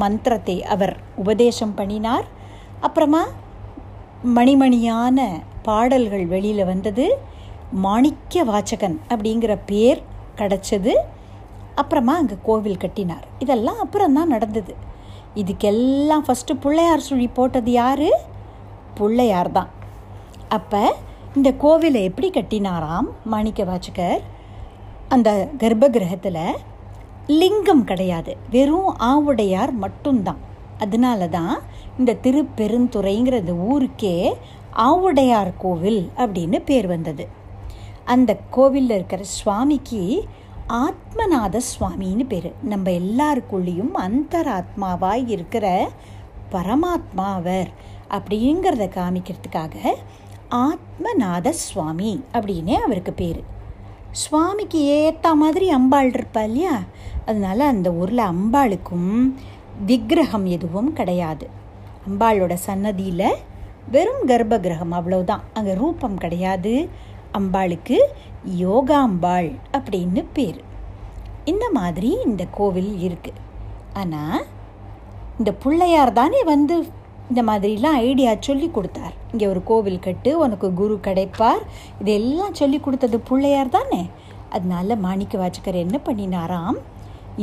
மந்திரத்தை அவர் உபதேசம் பண்ணினார். அப்புறமா மணிமணியான பாடல்கள் வெளியில் வந்தது மாணிக்க வாச்சகன் அப்படிங்கிற பேர் கிடச்சது. அப்புறமா அங்கே கோவில் கட்டினார். இதெல்லாம் அப்புறம்தான் நடந்தது. இதுக்கெல்லாம் ஃபஸ்ட்டு பிள்ளையார் சுழி போட்டது யார்? பிள்ளையார் தான் அப்போ இந்த கோவிலை எப்படி கட்டினாராம் மாணிக்க வாச்சகர் அந்த கர்ப்ப கிரகத்தில் லிங்கம் கிடையாது. வெறும் ஆவுடையார் மட்டும்தான். அதனால தான் இந்த திருப்பெருந்துறைங்கிற இந்த ஊருக்கே ஆவுடையார் கோவில் அப்படின்னு பேர் வந்தது. அந்த கோவிலில் இருக்கிற சுவாமிக்கு ஆத்மநாத சுவாமின்னு பேர். நம்ம எல்லாருக்குள்ளேயும் அந்தராத்மாவாய் இருக்கிற பரமாத்மா அவர் அப்படிங்கிறத காமிக்கிறதுக்காக ஆத்மநாத சுவாமி அப்படின்னே அவருக்கு பேர். சுவாமிக்கு ஏற்ற மாதிரி அம்பாள் இருப்பா இல்லையா? அதனால அந்த ஊரில் அம்பாளுக்கும் விக்கிரகம் எதுவும் கிடையாது. அம்பாளோட சன்னதியில் வெறும் கர்ப்ப கிரகம் அவ்வளவுதான். அங்கே ரூபம் கிடையாது. அம்பாளுக்கு யோகாம்பாள் அப்படின்னு பேர். இந்த மாதிரி இந்த கோவில் இருக்குது ஆனால் இந்த பிள்ளையார் தானே வந்து இந்த மாதிரிலாம் ஐடியா சொல்லி கொடுத்தார். இங்கே ஒரு கோவில் கட்டு உனக்கு குரு கிடைப்பார். இதெல்லாம் சொல்லி கொடுத்தது பிள்ளையார் தானே? அதனால மாணிக்க வாச்சகர் என்ன பண்ணினாராம்?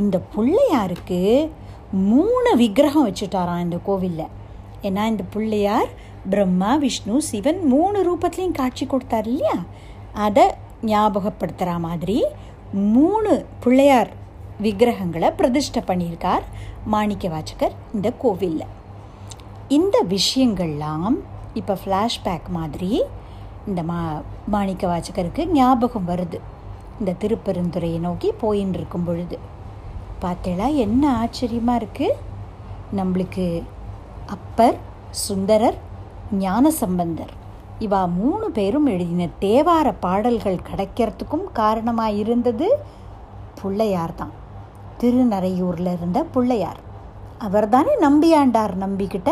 இந்த பிள்ளையாருக்கு மூணு விக்கிரகம் வச்சுட்டாராம் இந்த கோவிலில். ஏன்னா இந்த பிள்ளையார் பிரம்மா விஷ்ணு சிவன் மூணு ரூபத்துலேயும் காட்சி கொடுத்தார் இல்லையா? அதை ஞாபகப்படுத்துகிற மாதிரி மூணு பிள்ளையார் விக்கிரகங்களை பிரதிஷ்டை பண்ணியிருக்கார் மாணிக்க வாச்சகர் இந்த கோவிலில். இந்த விஷயங்கள்லாம் இப்போ ஃப்ளாஷ்பேக் மாதிரி இந்த மா மாணிக்க வாச்சகருக்கு ஞாபகம் வருது. இந்த திருப்பெருந்துறையை நோக்கி போயின்னு இருக்கும் பொழுது. பார்த்தேளா என்ன ஆச்சரியமாக இருக்குது நம்மளுக்கு அப்பர் சுந்தரர் ஞானசம்பந்தர் இவா மூணு பேரும் எழுதின தேவார பாடல்கள் கிடைக்கிறதுக்கும் காரணமாக இருந்தது பிள்ளையார் தான். திருநறையூரில் இருந்த பிள்ளையார். அவர் தானே நம்பியாண்டார் நம்பிக்கிட்ட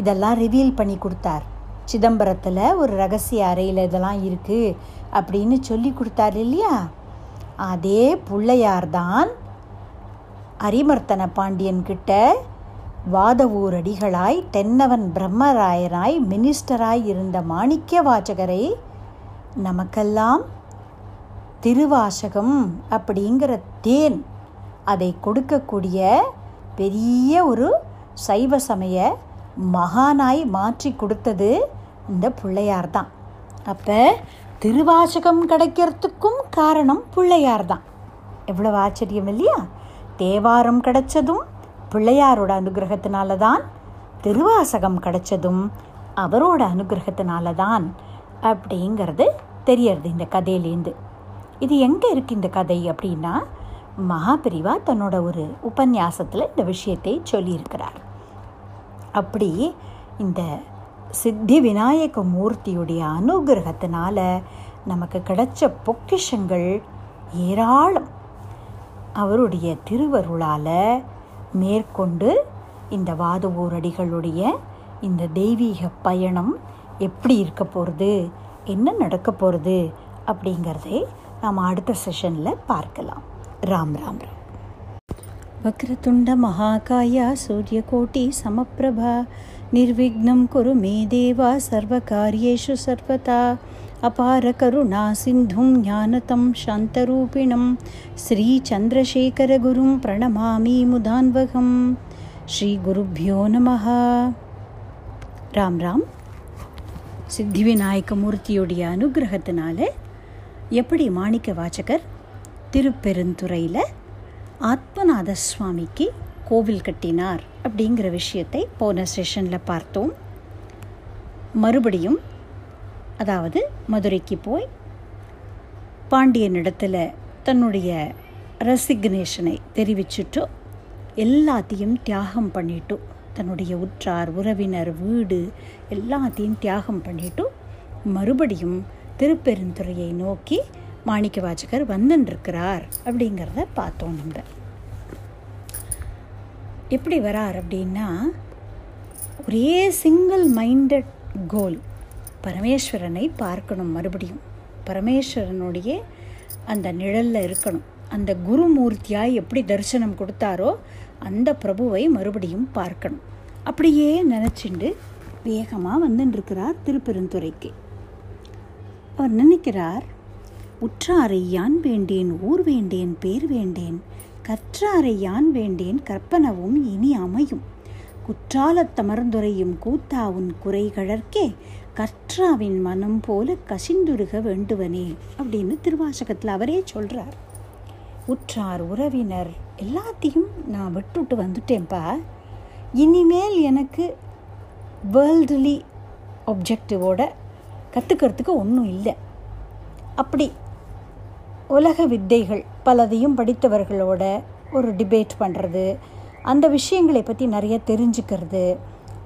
இதெல்லாம் ரிவீல் பண்ணி கொடுத்தார். சிதம்பரத்தில் ஒரு ரகசிய அறையில் இதெல்லாம் இருக்குது அப்படின்னு சொல்லி கொடுத்தார் இல்லையா? அதே பிள்ளையார் தான் அரிமர்த்தன பாண்டியன்கிட்ட வாதவூரடிகளாய் தென்னவன் பிரம்மராயராய் மினிஸ்டராய் இருந்த மாணிக்க வாச்சகரை நமக்கெல்லாம் திருவாசகம் அப்படிங்கிற தேன் அதை கொடுக்கக்கூடிய பெரிய ஒரு சைவ சமய மகானாய் மாற்றி கொடுத்தது இந்த பிள்ளையார் தான் அப்போ திருவாசகம் கிடைக்கிறதுக்கும் காரணம் பிள்ளையார் தான் எவ்வளோ ஆச்சரியம் இல்லையா? தேவாரம் கிடைச்சதும் பிள்ளையாரோட அனுகிரகத்தினால தான் திருவாசகம் கிடைச்சதும் அவரோட அனுகிரகத்தினால தான் அப்படிங்கிறது தெரியறது இந்த கதையிலேருந்து இது எங்கே இருக்குது இந்த கதை அப்படின்னா மகாபிரிவா தன்னோட ஒரு உபன்யாசத்தில் இந்த விஷயத்தை சொல்லியிருக்கிறார். அப்படி இந்த சித்தி விநாயக மூர்த்தியுடைய அனுகிரகத்தினால நமக்கு கிடைச்ச பொக்கிஷங்கள் ஏராளம். அவருடைய திருவருளால் மேற்கொண்டு இந்த வாதவூரடிகளுடைய இந்த தெய்வீக பயணம் எப்படி இருக்க போகிறது என்ன நடக்க போகிறது அப்படிங்கிறதை நாம் அடுத்த செஷனில் பார்க்கலாம். ராம் ராம் ராம். वक्रतुण्ड महाकाय सूर्यकोटि समप्रभा निर्विघ्नं कुरु मे देव सर्वकार्येषु सर्वदा अपारकरुणा सिन्धुं ज्ञानतं शान्तरूपिणं श्रीचन्द्रशेखरगुरुं प्रणमामि मुदान्वहं श्रीगुरुभ्यो नमः ராம் ராம் சித்திவிநாயக மூர்த்தியுடைய அனுகிரகத்தினால எப்படி மாணிக்க வாச்சகர் திருப்பெருந்துறையில் ஆத்மநாத சுவாமிக்கு கோவில் கட்டினார் அப்படிங்கிற விஷயத்தை போன செஷனில் பார்த்தோம். மறுபடியும் அதாவது மதுரைக்கு போய் பாண்டியனிடத்தில் தன்னுடைய ரெசிக்னேஷனை தெரிவிச்சுட்டு எல்லாத்தையும் தியாகம் பண்ணிட்டு தன்னுடைய உற்றார் உறவினர் வீடு எல்லாத்தையும் தியாகம் பண்ணிட்டு மறுபடியும் திருப்பெருந்துறையை நோக்கி மாணிக்க வாச்சகர் வந்துருக்கிறார் அப்படிங்கிறத பார்த்தோம் நம்ம. எப்படி வரார் அப்படின்னா ஒரே சிங்கிள் மைண்டட் கோல் பரமேஸ்வரனை பார்க்கணும் மறுபடியும். பரமேஸ்வரனுடைய அந்த நிழலில் இருக்கணும். அந்த குருமூர்த்தியாக எப்படி தரிசனம் கொடுத்தாரோ அந்த பிரபுவை மறுபடியும் பார்க்கணும். அப்படியே நினச்சிண்டு வேகமாக வந்துட்டுருக்கிறார் திருப்பெருந்துறைக்கு. அவர் நினைக்கிறார் உற்றாரை யான் வேண்டேன் ஊர் வேண்டேன் பேர் வேண்டேன்? கற்றாரை யான் வேண்டேன் கற்பனவும் இனி அமையும். குற்றாலத் தமர்ந்துரையும் கூத்தா உன் குறைகழற்கே கற்றாவின் மனம் போல கசிந்துருக வேண்டுவனே அப்படின்னு திருவாசகத்தில் அவரே சொல்கிறார் உற்றார் உறவினர் எல்லாத்தையும் நான் விட்டுட்டு வந்துட்டேன்ப்பா. இனிமேல் எனக்கு வேர்ல்டுலி ஒப்ஜெக்டிவோட கற்றுக்கிறதுக்கு ஒன்றும் இல்லை. அப்படி உலக வித்தைகள் பலதையும் படித்தவர்களோட ஒரு டிபேட் பண்ணுறது அந்த விஷயங்களை பற்றி நிறைய தெரிஞ்சுக்கிறது.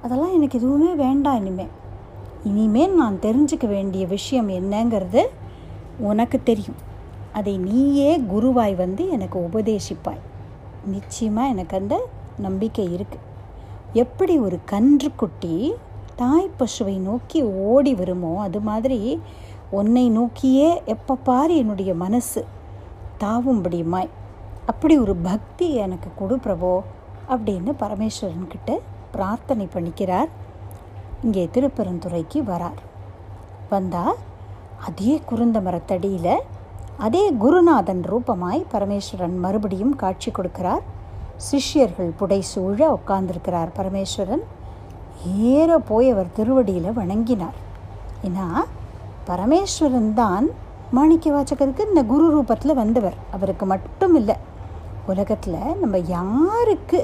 அதெல்லாம் எனக்கு எதுவுமே வேண்டாம் இனிமேல் இனிமேல் நான் தெரிஞ்சுக்க வேண்டிய விஷயம் என்னங்கிறது உனக்கு தெரியும். அதை நீயே குருவாய் வந்து எனக்கு உபதேசிப்பாய். நிச்சயமாக எனக்கு அந்த நம்பிக்கை இருக்குது எப்படி ஒரு கன்றுக்குட்டி தாய் பசுவை நோக்கி ஓடி வருமோ அது மாதிரி உன்னை நோக்கியே எப்போ பாரு என்னுடைய மனசு. தாவும்படியுமாய். அப்படி ஒரு பக்தி எனக்கு கொடு பிரபோ அப்படின்னு பரமேஸ்வரன்கிட்ட பிரார்த்தனை பண்ணிக்கிறார். இங்கே திருப்பெருந்துறைக்கு வரார். வந்தால் அதே குருந்த மரத்தடியில் அதே குருநாதன் ரூபமாய் பரமேஸ்வரன் மறுபடியும் காட்சி கொடுக்கிறார். சிஷ்யர்கள் புடை சூழ உட்கார்ந்திருக்கிறார் பரமேஸ்வரன். ஏற போய் அவர் திருவடியில் வணங்கினார். ஏன்னா பரமேஸ்வரன் தான் மாணிக்க வாச்சகருக்கு இந்த குரு ரூபத்தில் வந்தவர். அவருக்கு மட்டும் இல்லை உலகத்தில் நம்ம யாருக்கு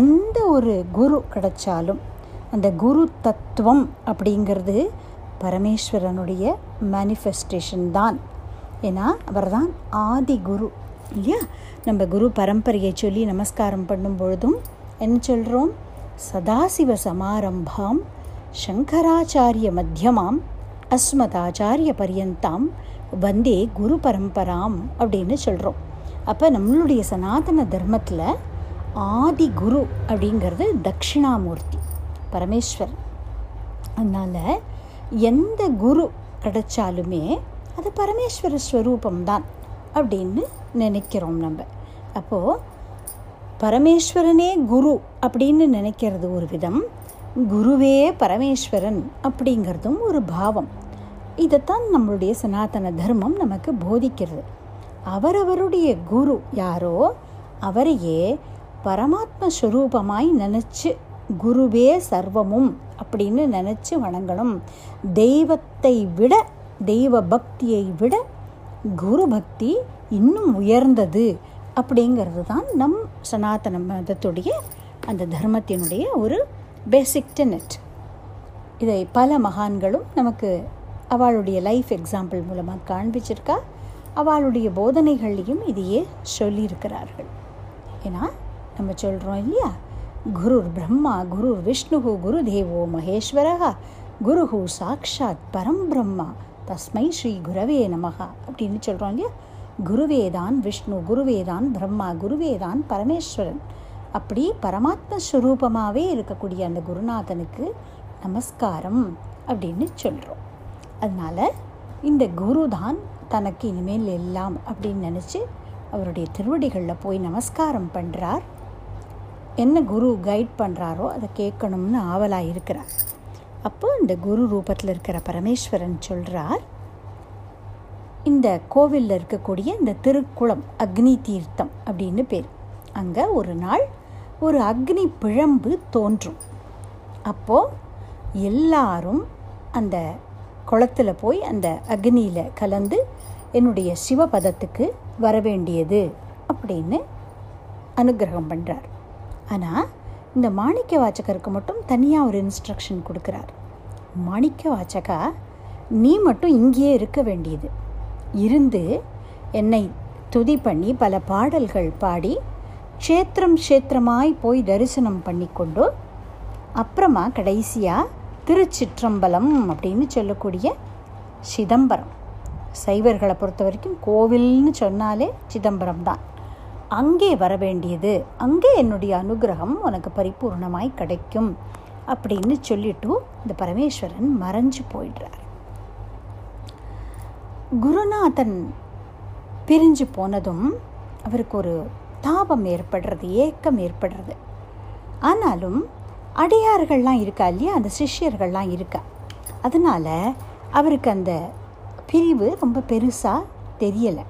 எந்த ஒரு குரு கிடைச்சாலும் அந்த குரு தத்துவம் அப்படிங்கிறது பரமேஸ்வரனுடைய மேனிஃபெஸ்டேஷன் தான். ஏன்னா அவர் தான் ஆதி குரு. இல்லையா நம்ம குரு பரம்பரையை சொல்லி நமஸ்காரம் பண்ணும் பொழுதும் என்ன சொல்கிறோம் சதாசிவ சமாரம்பாம் சங்கராச்சாரிய மத்தியமாம் அஸ்மதாச்சாரிய பரியந்தாம் வந்தே குரு பரம்பராம் அப்படின்னு சொல்கிறோம் அப்போ நம்மளுடைய சனாதன தர்மத்தில் ஆதி குரு அப்படிங்கிறது தட்சிணாமூர்த்தி பரமேஸ்வர். அதனால் எந்த குரு கிடைச்சாலுமே அது பரமேஸ்வர ஸ்வரூபம்தான் அப்படின்னு நினைக்கிறோம் நம்ம. அப்போது பரமேஸ்வரனே குரு அப்படின்னு நினைக்கிறது ஒரு விதம் குருவே பரமேஸ்வரன் அப்படிங்கிறதும் ஒரு பாவம். இதைத்தான் நம்மளுடைய சனாதன தர்மம் நமக்கு போதிக்கிறது. அவரவருடைய குரு யாரோ அவரையே பரமாத்ம ஸ்வரூபமாய் நினச்சி குருவே சர்வமும் அப்படின்னு நினச்சி வணங்கணும். தெய்வத்தை விட தெய்வ பக்தியை விட குரு பக்தி இன்னும் உயர்ந்தது அப்படிங்கிறது தான் நம் சனாதன மதத்துடைய அந்த தர்மத்தினுடைய ஒரு பேசிக் டெனட் இதை பல மகான்களும் நமக்கு அவளுடைய லைஃப் எக்ஸாம்பிள் மூலமாக காண்பிச்சிருக்கா. அவளுடைய போதனைகள்லையும் இதையே சொல்லியிருக்கிறார்கள். ஏன்னா நம்ம சொல்கிறோம் இல்லையா? குருர் பிரம்மா குருர் விஷ்ணு குரு தேவோ குரு குருஹு சாக்ஷாத் பரம் பிரம்மா தஸ்மை ஸ்ரீ குரவே நமகா அப்படின்னு சொல்கிறோம் இல்லையா? குருவேதான் விஷ்ணு குருவேதான் பிரம்மா குருவேதான் பரமேஸ்வரன். அப்படி பரமாத்ம ஸ்வரூபமாகவே இருக்கக்கூடிய அந்த குருநாதனுக்கு நமஸ்காரம் அப்படின்னு சொல்கிறோம் அதனால் இந்த குரு தான் தனக்கு இனிமேல் எல்லாம் அப்படின்னு நினச்சி அவருடைய திருவடிகளில் போய் நமஸ்காரம் பண்ணுறார் என்ன குரு கைட் பண்ணுறாரோ அதை கேட்கணும்னு ஆவலாக இருக்கிறார். அப்போ இந்த குரு ரூபத்தில் இருக்கிற பரமேஸ்வரன் சொல்கிறார் இந்த கோவிலில் இருக்கக்கூடிய இந்த திருக்குளம் அக்னி தீர்த்தம் அப்படின்னு பேர். அங்கே ஒரு நாள் ஒரு அக்னி பிழம்பு தோன்றும். அப்போது எல்லாரும் அந்த குளத்தில் போய் அந்த அக்னியில் கலந்து என்னுடைய சிவபதத்துக்கு வர வேண்டியது அப்படின்னு அனுகிரகம் பண்ணுறார் ஆனால் இந்த மாணிக்க வாச்சகருக்கு மட்டும் தனியாக ஒரு இன்ஸ்ட்ரக்ஷன் கொடுக்குறார். மாணிக்க வாச்சகா நீ மட்டும் இங்கேயே இருக்க வேண்டியது. இருந்து என்னை துதி பண்ணி பல பாடல்கள் பாடி க்ஷேத்திரம் க்ஷேத்திரமாய் போய் தரிசனம் பண்ணிக்கொண்டு அப்புறமா கடைசியாக திருச்சிற்றம்பலம் அப்படின்னு சொல்லக்கூடிய சிதம்பரம். சைவர்களை பொறுத்த வரைக்கும் கோவில்னு சொன்னாலே சிதம்பரம் தான். அங்கே வர வேண்டியது அங்கே என்னுடைய அனுகிரகம் உனக்கு பரிபூர்ணமாய் கிடைக்கும் அப்படின்னு சொல்லிட்டு இந்த பரமேஸ்வரன் மறைஞ்சு போயிடுறார். குருநாதன் பிரிஞ்சு போனதும் அவருக்கு ஒரு தாபம் ஏற்படுறது ஏக்கம் ஏற்படுறது. ஆனாலும் அடியார்கள்லாம் இருக்கா இல்லையா? அந்த சிஷ்யர்கள்லாம் இருக்கா? அதனால் அவருக்கு அந்த பிரிவு ரொம்ப பெருசாக தெரியலை.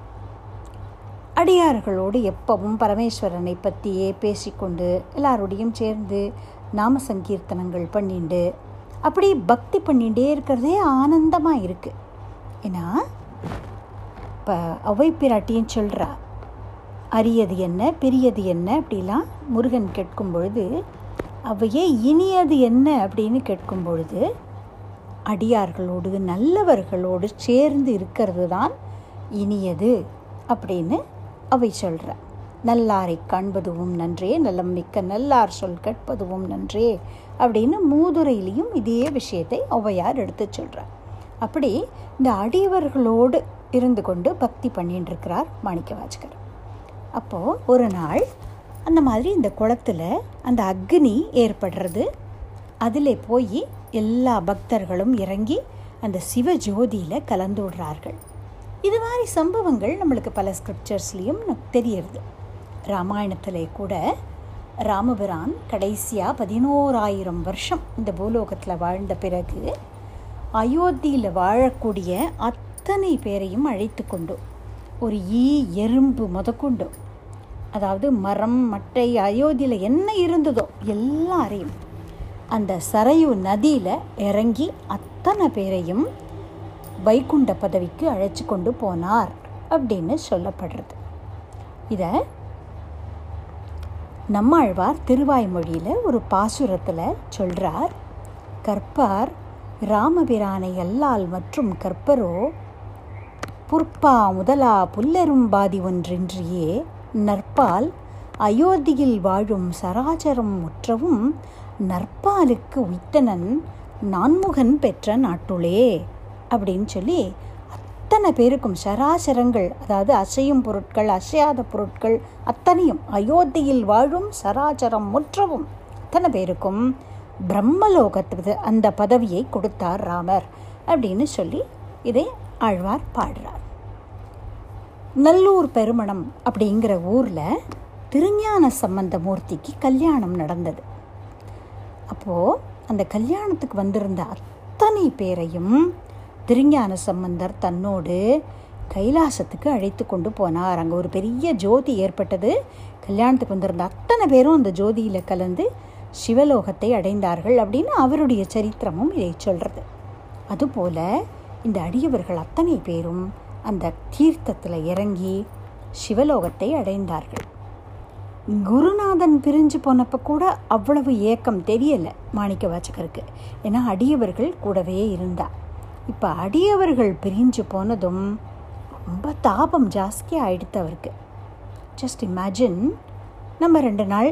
அடியார்களோடு எப்பவும் பரமேஸ்வரனை பற்றியே பேசிக்கொண்டு எல்லாரோடையும் சேர்ந்து நாம சங்கீர்த்தனங்கள் பண்ணிண்டு அப்படி பக்தி பண்ணிகிட்டே இருக்கிறதே ஆனந்தமாக இருக்குது ஏன்னா இப்போ அவை பிராட்டியும் சொல்கிறா அரியது என்ன பெரியது என்ன அப்படிலாம் முருகன் கேட்கும் பொழுது அவையே இனியது என்ன? அப்படின்னு கேட்கும் பொழுது அடியார்களோடு நல்லவர்களோடு சேர்ந்து இருக்கிறது தான் இனியது அப்படின்னு அவை சொல்கிற நல்லாரை காண்பதுவும் நன்றே நலம் மிக்க நல்லார் சொல் கேட்பதுவும் நன்றே அப்படின்னு மூதுரையிலையும் இதே விஷயத்தை ஔவையார் எடுத்து சொல்கிறார் அப்படி இந்த அடியவர்களோடு இருந்து கொண்டு பக்தி பண்ணிட்டு இருக்கிறார் மாணிக்க வாஜ்கர் அப்போது ஒரு நாள் அந்த மாதிரி இந்த குளத்தில் அந்த அக்னி ஏற்படுறது. அதில் போய் எல்லா பக்தர்களும் இறங்கி அந்த சிவ ஜோதியில் கலந்து விடுறார்கள் இது மாதிரி சம்பவங்கள் நம்மளுக்கு பல ஸ்கிரிப்சர்ஸ்லேயும் தெரியுது ராமாயணத்தில் கூட ராமபிரான் கடைசியாக பதினோராயிரம் வருஷம் இந்த பூலோகத்தில் வாழ்ந்த பிறகு அயோத்தியில் வாழக்கூடிய அத்தனை பேரையும் அழைத்து கொண்டு ஒரு ஈ எறும்பு முதற்கொண்டு அதாவது மரம் மட்டை அயோத்தியில் என்ன இருந்ததோ எல்லாரையும் அந்த சரையு நதியில் இறங்கி அத்தனை பேரையும் வைகுண்ட பதவிக்கு அழைச்சி கொண்டு போனார் அப்படின்னு சொல்லப்படுறது. இதை நம்மாழ்வார் திருவாய்மொழியில் ஒரு பாசுரத்தில் சொல்கிறார் கற்பார் ராமபிரானை எல்லால் மற்றும் கற்பரோ புற்பா முதலா புல்லரும்பாதி ஒன்றின்றியே. நற்பால் அயோத்தியில் வாழும் சராச்சரம் முற்றவும் நற்பாலுக்கு உய்த்தனன் நான்முகன் பெற்ற நாட்டுளே. அப்படின்னு சொல்லி அத்தனை பேருக்கும் சராசரங்கள் அதாவது அசையும் பொருட்கள் அசையாத பொருட்கள் அத்தனையும் அயோத்தியில் வாழும் சராசரம் முற்றவும் அத்தனை பேருக்கும் பிரம்மலோகத்து அந்த பதவியை கொடுத்தார் ராமர் அப்படின்னு சொல்லி இதை ஆழ்வார் பாடுறார். நல்லூர் பெருமணம் அப்படிங்கிற ஊரில் திருஞான சம்பந்த மூர்த்திக்கு கல்யாணம் நடந்தது. அப்போது அந்த கல்யாணத்துக்கு வந்திருந்த அத்தனை பேரையும் திருஞான சம்பந்தர் தன்னோடு கைலாசத்துக்கு அழைத்து கொண்டு போனார். அங்கே ஒரு பெரிய ஜோதி ஏற்பட்டது. கல்யாணத்துக்கு வந்திருந்த அத்தனை பேரும் அந்த ஜோதியில் கலந்து சிவலோகத்தை அடைந்தார்கள் அப்படின்னு அவருடைய சரித்திரமும் இதை சொல்கிறது அதுபோல் இந்த அடியவர்கள் அத்தனை பேரும் அந்த தீர்த்தத்தில் இறங்கி சிவலோகத்தை அடைந்தார்கள். குருநாதன் பிரிஞ்சு போனப்போ கூட அவ்வளவு ஏக்கம் தெரியலை மாணிக்க வாச்சகருக்கு ஏன்னா அடியவர்கள் கூடவே இருந்தா. இப்போ அடியவர்கள் பிரிஞ்சு போனதும் ரொம்ப தாபம் ஜாஸ்தியாக ஆயிடுத்து அவருக்கு. ஜஸ்ட் இமேஜின் நம்ம ரெண்டு நாள்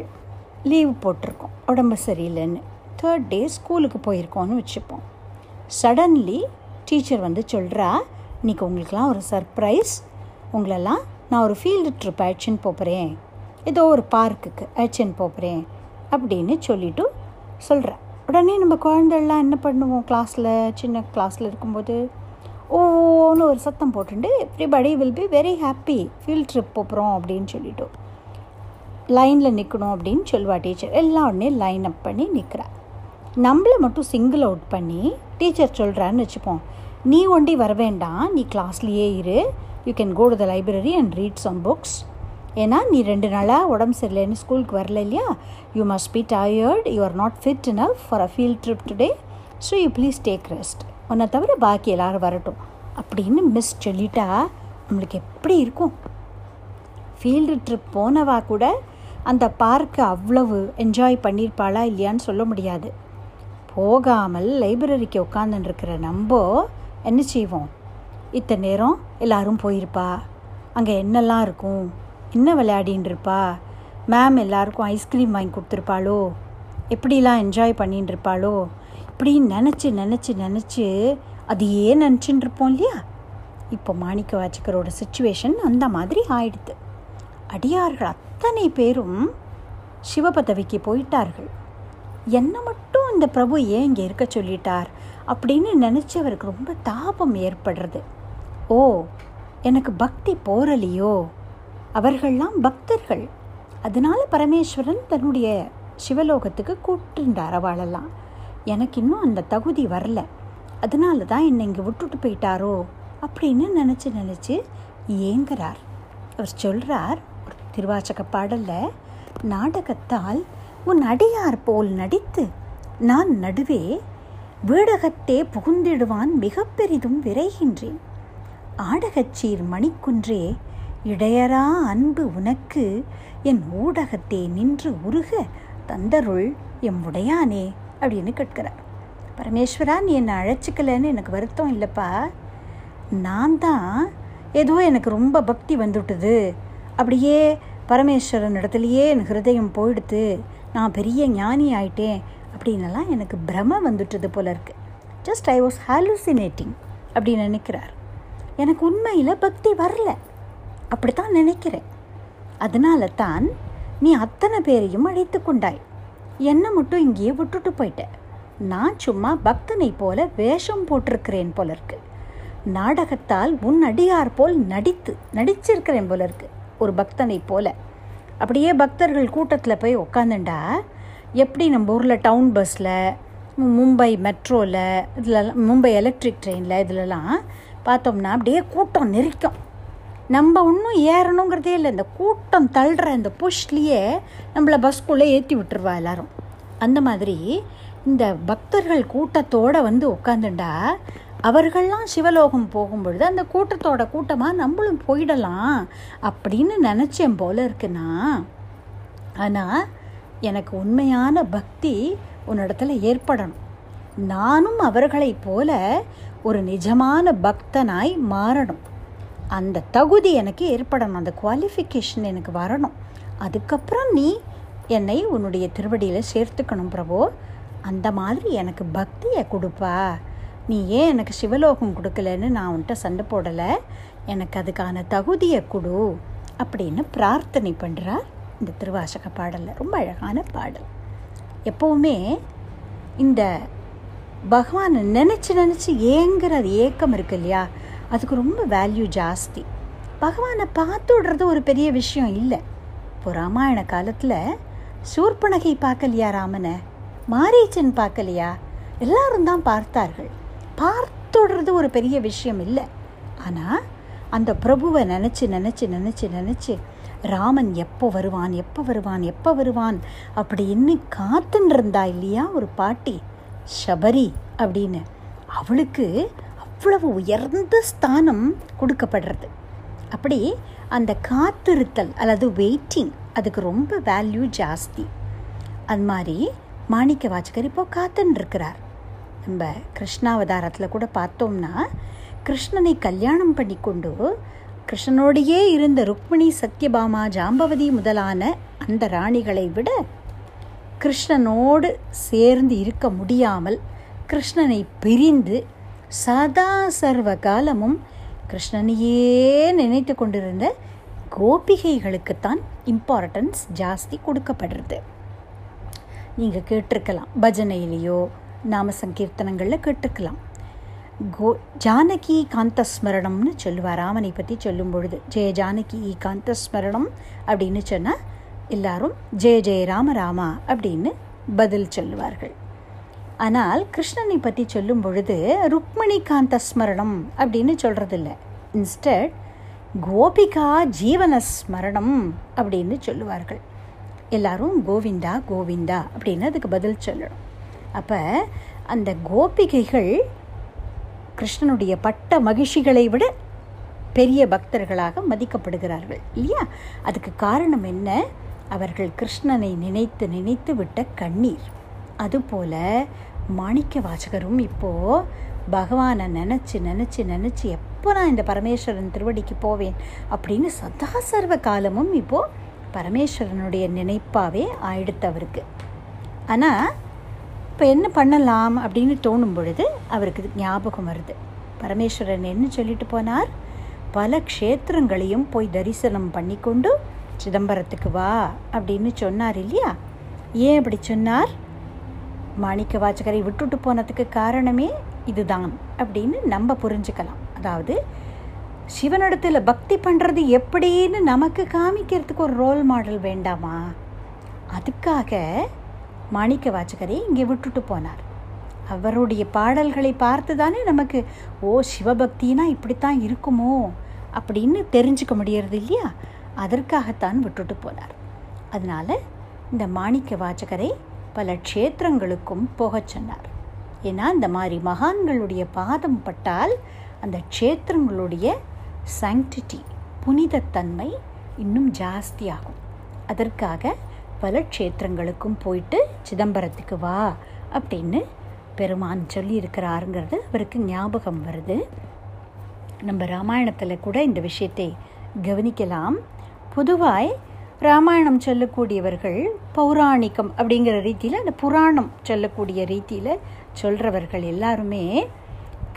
லீவ் போட்டிருக்கோம். உடம்பு சரியில்லைன்னு. தேர்ட் டே ஸ்கூலுக்கு போயிருக்கோன்னு வச்சுப்போம். சடன்லி டீச்சர் வந்து சொல்கிறா இன்றைக்கி உங்களுக்கெல்லாம் ஒரு சர்ப்ரைஸ் உங்களெல்லாம் நான் ஒரு ஃபீல்டு ட்ரிப் அழைச்சின்னு போகிறேன் ஏதோ ஒரு பார்க்குக்கு அழைச்சின்னு போகிறேன் அப்படின்னு சொல்லிவிட்டு சொல்கிறேன் உடனே நம்ம குழந்தைலாம் என்ன பண்ணுவோம்? கிளாஸில் சின்ன கிளாஸில் இருக்கும்போது ஓன்னு ஒரு சத்தம் போட்டுட்டு everybody will be very happy field trip போகிறோம் அப்படின்னு சொல்லிவிட்டு லைனில் நிற்கணும் அப்படின்னு சொல்லுவா டீச்சர். எல்லா உடனே லைன் அப் பண்ணி நிற்கிறா நம்மளை மட்டும் சிங்கிள் அவுட் பண்ணி டீச்சர் சொல்கிறான்னு வச்சுப்போம். நீ ஒண்டி வர வேண்டாம் நீ கிளாஸ்லேயே இரு. You can go to the library and read some books ஏன்னா நீ ரெண்டு நாளாக உடம்பு சரியில்லைன்னு ஸ்கூலுக்கு வரல இல்லையா? You must be tired you are not fit enough for a field trip today so you please take rest உன்னை தவிர பாக்கி எல்லோரும் வரட்டும். அப்படின்னு மிஸ் சொல்லிட்டா நம்மளுக்கு எப்படி இருக்கும்? ஃபீல்டு ட்ரிப் போனவா கூட அந்த பார்க்கை அவ்வளவு என்ஜாய் பண்ணியிருப்பாளா இல்லையான்னு சொல்ல முடியாது. போகாமல் லைப்ரரிக்கு உட்காந்துருக்கிற நம்ம என்ன செய்வோம்? இத்தனை நேரம் எல்லாரும் போயிருப்பா? அங்கே என்னெல்லாம் இருக்கும்? என்ன விளையாடின்னு இருப்பா மேம் எல்லாருக்கும் ஐஸ்கிரீம் வாங்கி கொடுத்துருப்பாளோ? எப்படிலாம் என்ஜாய் பண்ணின்னு இருப்பாளோ இப்படின்னு நினச்சி நினச்சி நினச்சி அதையே நினச்சின்னு இருப்போம் இல்லையா? இப்போ மாணிக்க வாச்சக்கரோட சுச்சுவேஷன் அந்த மாதிரி ஆயிடுது. அடியார்கள் அத்தனை பேரும் சிவபதவிக்கு போயிட்டார்கள். என்னை மட்டும் இந்த பிரபு ஏன் இங்கே இருக்க சொல்லிட்டார் அப்படின்னு நினச்சி அவருக்கு ரொம்ப தாபம் ஏற்படுறது. ஓ எனக்கு பக்தி போரலையோ அவர்கள்லாம் பக்தர்கள். அதனால பரமேஸ்வரன் தன்னுடைய சிவலோகத்துக்கு கூப்பிட்டுருந்தார் அவளெல்லாம். எனக்கு இன்னும் அந்த தகுதி வரல. அதனால தான் என்னை இங்கே விட்டுட்டு போயிட்டாரோ அப்படின்னு நினச்சி நினச்சி ஏங்குறார். அவர் சொல்கிறார் ஒரு திருவாச்சக பாடலில் நாடகத்தால் உன் அடியார் போல் நடித்து நான் நடுவே வீடகத்தே புகுந்திடுவான் மிக பெரிதும் விரைகின்றேன். ஆடகச்சீர் மணிக்குன்றே இடையரா அன்பு உனக்கு என் ஊடகத்தே நின்று உருக தந்தருள் எம் உடையானே அப்படின்னு கேட்கிறார். பரமேஸ்வரா நீ என்னை அழைச்சிக்கலன்னு எனக்கு வருத்தம் இல்லைப்பா. நான் தான் ஏதோ எனக்கு ரொம்ப பக்தி வந்துவிட்டது அப்படியே பரமேஸ்வரன் இடத்துலையே என் ஹிருதயம் போயிடுத்து நான் பெரிய ஞானி ஆயிட்டேன் அப்படின்னலாம் எனக்கு பிரம வந்துட்டது போல இருக்குது ஜஸ்ட் ஐ வாஸ் ஹாலுசினேட்டிங் அப்படின்னு நினைக்கிறார். எனக்கு உண்மையில் பக்தி வரல. அப்படித்தான் நினைக்கிறேன். அதனால தான் நீ அத்தனை பேரையும் அழைத்து கொண்டாய். என்னை மட்டும் இங்கேயே விட்டுட்டு போயிட்ட. நான் சும்மா பக்தனை போல வேஷம் போட்டிருக்கிறேன் போல இருக்கு. நாடகத்தால் உன் அடியார் போல் நடித்து நடிச்சிருக்கிறேன் போல இருக்கு. ஒரு பக்தனை போல. அப்படியே பக்தர்கள் கூட்டத்தில் போய் உக்காந்துண்டா எப்படி நம்ம ஊரில் டவுன் பஸ்ஸில் மும்பை மெட்ரோவில் இதிலலாம் மும்பை எலக்ட்ரிக் ட்ரெயினில் இதிலலாம் பார்த்தோம்னா அப்படியே கூட்டம் நெரிக்கும். நம்ம இன்னும் ஏறணுங்கிறதே இல்லை. இந்த கூட்டம் தள்ளுற இந்த புஷ்லேயே நம்மளை பஸ்க்குள்ளே ஏற்றி விட்டுருவா எல்லோரும். அந்த மாதிரி இந்த பக்தர்கள் கூட்டத்தோடு வந்து உட்காந்துண்டா அவர்கள்லாம் சிவலோகம் போகும்பொழுது அந்த கூட்டத்தோட கூட்டமாக நம்மளும் போயிடலாம் அப்படின்னு நினச்சேன் போல இருக்குன்னா. ஆனால் எனக்கு உண்மையான பக்தி உன்னிடத்துல ஏற்படணும். நானும் அவர்களைப் போல ஒரு நிஜமான பக்தனாய் மாறணும். அந்த தகுதி எனக்கு ஏற்படணும் அந்த குவாலிஃபிகேஷன் எனக்கு வரணும். அதுக்கப்புறம் நீ என்னை உன்னுடைய திருவடியில் சேர்த்துக்கணும் பிரபு. அந்த மாதிரி எனக்கு பக்தியை கொடுப்பா. நீ ஏன் எனக்கு சிவலோகம் கொடுக்கலன்னு நான் உன்ட்ட சண்டை போடலை? எனக்கு அதுக்கான தகுதியை கொடு அப்படின்னு பிரார்த்தனை பண்ணுறார் இந்த திருவாசக பாடலில். ரொம்ப அழகான பாடல். எப்போவுமே இந்த பகவானை நினச்சி நினச்சி ஏங்குற அது ஏக்கம் இருக்கு இல்லையா? அதுக்கு ரொம்ப வேல்யூ ஜாஸ்தி. பகவானை பார்த்து விடுறது ஒரு பெரிய விஷயம் இல்லை. இப்போ ராமாயண காலத்தில் சூர்பனகை பார்க்கலையா ராமனை? மாரீச்சன் பார்க்கலையா எல்லாரும் தான் பார்த்தார்கள். பார்த்துடுறது ஒரு பெரிய விஷயம் இல்லை. ஆனால் அந்த பிரபுவை நினச்சி நினச்சி நினச்சி நினச்சி ராமன் எப்போ வருவான் எப்போ வருவான் எப்போ வருவான் அப்படின்னு காத்துன்னு இருந்தா இல்லையா ஒரு பாட்டி? சபரி அப்படின்னு. அவளுக்கு அவ்வளவு உயர்ந்த ஸ்தானம் கொடுக்கப்படுறது. அப்படி அந்த காத்திருத்தல் அல்லது வெயிட்டிங் அதுக்கு ரொம்ப வேல்யூ ஜாஸ்தி. அது மாதிரி மாணிக்க வாச்சகர் இப்போ காத்துன்னு இருக்கிறார். நம்ம கிருஷ்ணாவதாரத்தில் கூட பார்த்தோம்னா கிருஷ்ணனை கல்யாணம் பண்ணி கொண்டு கிருஷ்ணனோடையே இருந்த ருக்மிணி சத்யபாமா ஜாம்பவதி முதலான அந்த ராணிகளை விட கிருஷ்ணனோடு சேர்ந்து இருக்க முடியாமல் கிருஷ்ணனை பிரிந்து சதா சர்வ காலமும் கிருஷ்ணனையே நினைத்து கொண்டிருந்த கோபிகைகளுக்குத்தான் இம்பார்ட்டன்ஸ் ஜாஸ்தி கொடுக்கப்படுறது. நீங்கள் கேட்டிருக்கலாம் பஜனையிலேயோ நாம சங்கீர்த்தனங்களில் கேட்டிருக்கலாம். கோ ஜானகி காந்தஸ்மரணம்னு சொல்லுவார் ராமனை பற்றி சொல்லும் பொழுது ஜெய ஜானகி காந்தஸ்மரணம் அப்படின்னு சொன்னால் எல்லாரும் ஜெய ஜெய ராம ராமா அப்படின்னு பதில் சொல்லுவார்கள். ஆனால் கிருஷ்ணனை பற்றி சொல்லும் பொழுது ருக்மணி காந்தஸ்மரணம் அப்படின்னு சொல்கிறதில்ல இன்ஸ்டட் கோபிகா ஜீவன ஸ்மரணம் அப்படின்னு சொல்லுவார்கள். எல்லாரும் கோவிந்தா கோவிந்தா அப்படின்னு அதுக்கு பதில் சொல்லணும். அப்போ அந்த கோபிகைகள் கிருஷ்ணனுடைய பட்ட மகிழ்ச்சிகளை விட பெரிய பக்தர்களாக மதிக்கப்படுகிறார்கள் இல்லையா? அதுக்கு காரணம் என்ன? அவர்கள் கிருஷ்ணனை நினைத்து நினைத்து விட்ட கண்ணீர். அதுபோல மாணிக்க வாசகரும் இப்போது பகவானை நினச்சி நினச்சி நினச்சி எப்போ நான் இந்த பரமேஸ்வரன் திருவடிக்கு போவேன்? அப்படின்னு சதா சர்வ காலமும் இப்போது பரமேஸ்வரனுடைய நினைப்பாகவே ஆயிடுத்து அவருக்கு. ஆனால் இப்போ என்ன பண்ணலாம் அப்படின்னு தோணும் பொழுது அவருக்கு ஞாபகம் வருது. பரமேஸ்வரன் என்ன சொல்லிட்டு போனார்? பல க்ஷேத்திரங்களையும் போய் தரிசனம் பண்ணிக்கொண்டு சிதம்பரத்துக்கு வா அப்படின்னு சொன்னார் இல்லையா? ஏன் அப்படி சொன்னார்? மாணிக்க வாச்சகரை விட்டுட்டு போனதுக்கு காரணமே இதுதான் அப்படின்னு நம்ம புரிஞ்சுக்கலாம். அதாவது சிவனிடத்தில் பக்தி பண்ணுறது எப்படின்னு நமக்கு காமிக்கிறதுக்கு ஒரு ரோல் மாடல் வேண்டாமா? அதுக்காக மாணிக்க வாச்சகரை இங்கே விட்டுட்டு போனார். அவருடைய பாடல்களை பார்த்து தானே நமக்கு ஓ சிவபக்தினா இப்படித்தான் இருக்குமோ? அப்படின்னு தெரிஞ்சுக்க முடியறது இல்லையா? அதற்காகத்தான் விட்டுட்டு போனார். அதனால் இந்த மாணிக்க வாச்சகரை பல க்ஷேத்திரங்களுக்கும் போகச் சொன்னார். ஏன்னா இந்த மாதிரி மகான்களுடைய பாதம் பட்டால் அந்த க்ஷேத்திரங்களுடைய சாங்டிட்டி புனிதத்தன்மை இன்னும் ஜாஸ்தியாகும். அதற்காக பல க்ஷேத்திரங்களுக்கும் போயிட்டு சிதம்பரத்துக்கு வா அப்படின்னு பெருமான் சொல்லியிருக்கிறாருங்கிறது அவருக்கு ஞாபகம் வருது. நம்ம ராமாயணத்தில் கூட இந்த விஷயத்தை கவனிக்கலாம். பொதுவாய் ராமாயணம் சொல்லக்கூடியவர்கள் பௌராணிகம் அப்படிங்கிற ரீதியில் அந்த புராணம் சொல்லக்கூடிய ரீதியில் சொல்கிறவர்கள் எல்லாருமே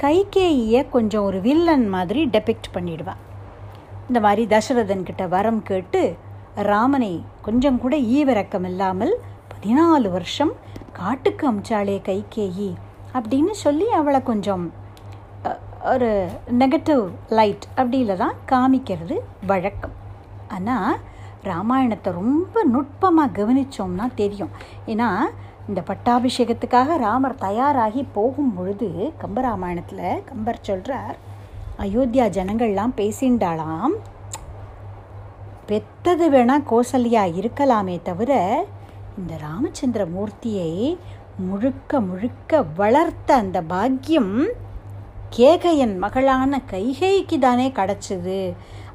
கைகேயை கொஞ்சம் ஒரு வில்லன் மாதிரி டெபிக்ட் பண்ணிடுவான் இந்த மாதிரி தசரதன்கிட்ட வரம் கேட்டு ராமனை கொஞ்சம் கூட ஈவிரக்கம் இல்லாமல் பதினாலு வருஷம் காட்டுக்கு அமிச்சாளே கைகேயி அப்படின்னு சொல்லி அவளை கொஞ்சம் ஒரு நெகட்டிவ் லைட் அப்படில தான் காமிக்கிறது வழக்கம். ஆனால் ராமாயணத்தை ரொம்ப நுட்பமாக கவனித்தோம்னா தெரியும். ஏன்னா இந்த பட்டாபிஷேகத்துக்காக ராமர் தயாராகி போகும் பொழுது கம்பராமாயணத்தில் கம்பர் சொல்கிறார் அயோத்தியா ஜனங்கள்லாம் பேசிண்டாளாம் பெத்தது வேணால் கோசல்யா இருக்கலாமே தவிர இந்த ராமச்சந்திர மூர்த்தியை முழுக்க முழுக்க வளர்த்த அந்த பாக்கியம் கேகையன் மகளான கைகைக்கு தானே கிடச்சிது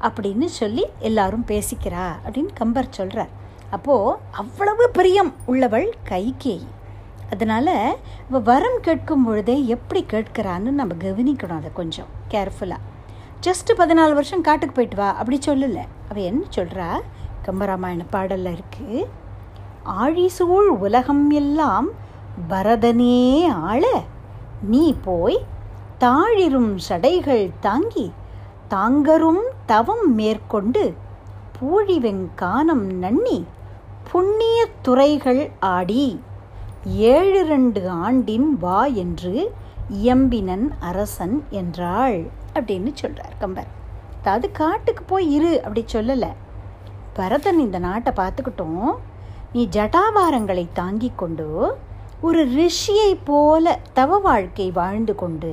அப்படின்னு சொல்லி எல்லாரும் பேசிக்கிறா அப்படின்னு கம்பர் சொல்கிறார் அப்போது அவ்வளவு பிரியம் உள்ளவள் கைகேயி அதனால் அவள் வரம் கேட்கும் பொழுதே எப்படி கேட்கிறான்னு நம்ம கவனிக்கணும் அதை கொஞ்சம் கேர்ஃபுல்லாக ஜஸ்ட்டு பதினாலு வருஷம் காட்டுக்கு போயிட்டு வா. அப்படி சொல்லலை. அவள் என்ன சொல்கிறா கம்பராமாயண பாடலில் இருக்குது ஆழிசூழ் உலகம் எல்லாம் பரதனே ஆள. நீ போய் தாழிரும் சடைகள் தாங்கி தாங்கரும் தவம் மேற்கொண்டு பூழிவெங்கானம் நன்னி புண்ணிய துறைகள் ஆடி ஏழு ரெண்டு ஆண்டின் வா என்று இயம்பினன் அரசன் என்றாள். அப்படின்னு சொல்கிறார் கம்பர். அதாவது காட்டுக்கு போய் இரு அப்படி சொல்லலை. பரதன் இந்த நாட்டை பார்த்துக்கிட்டோம். நீ ஜட்டாபாரங்களை தாங்கி கொண்டு ஒரு ரிஷியை போல தவ வாழ்க்கை வாழ்ந்து கொண்டு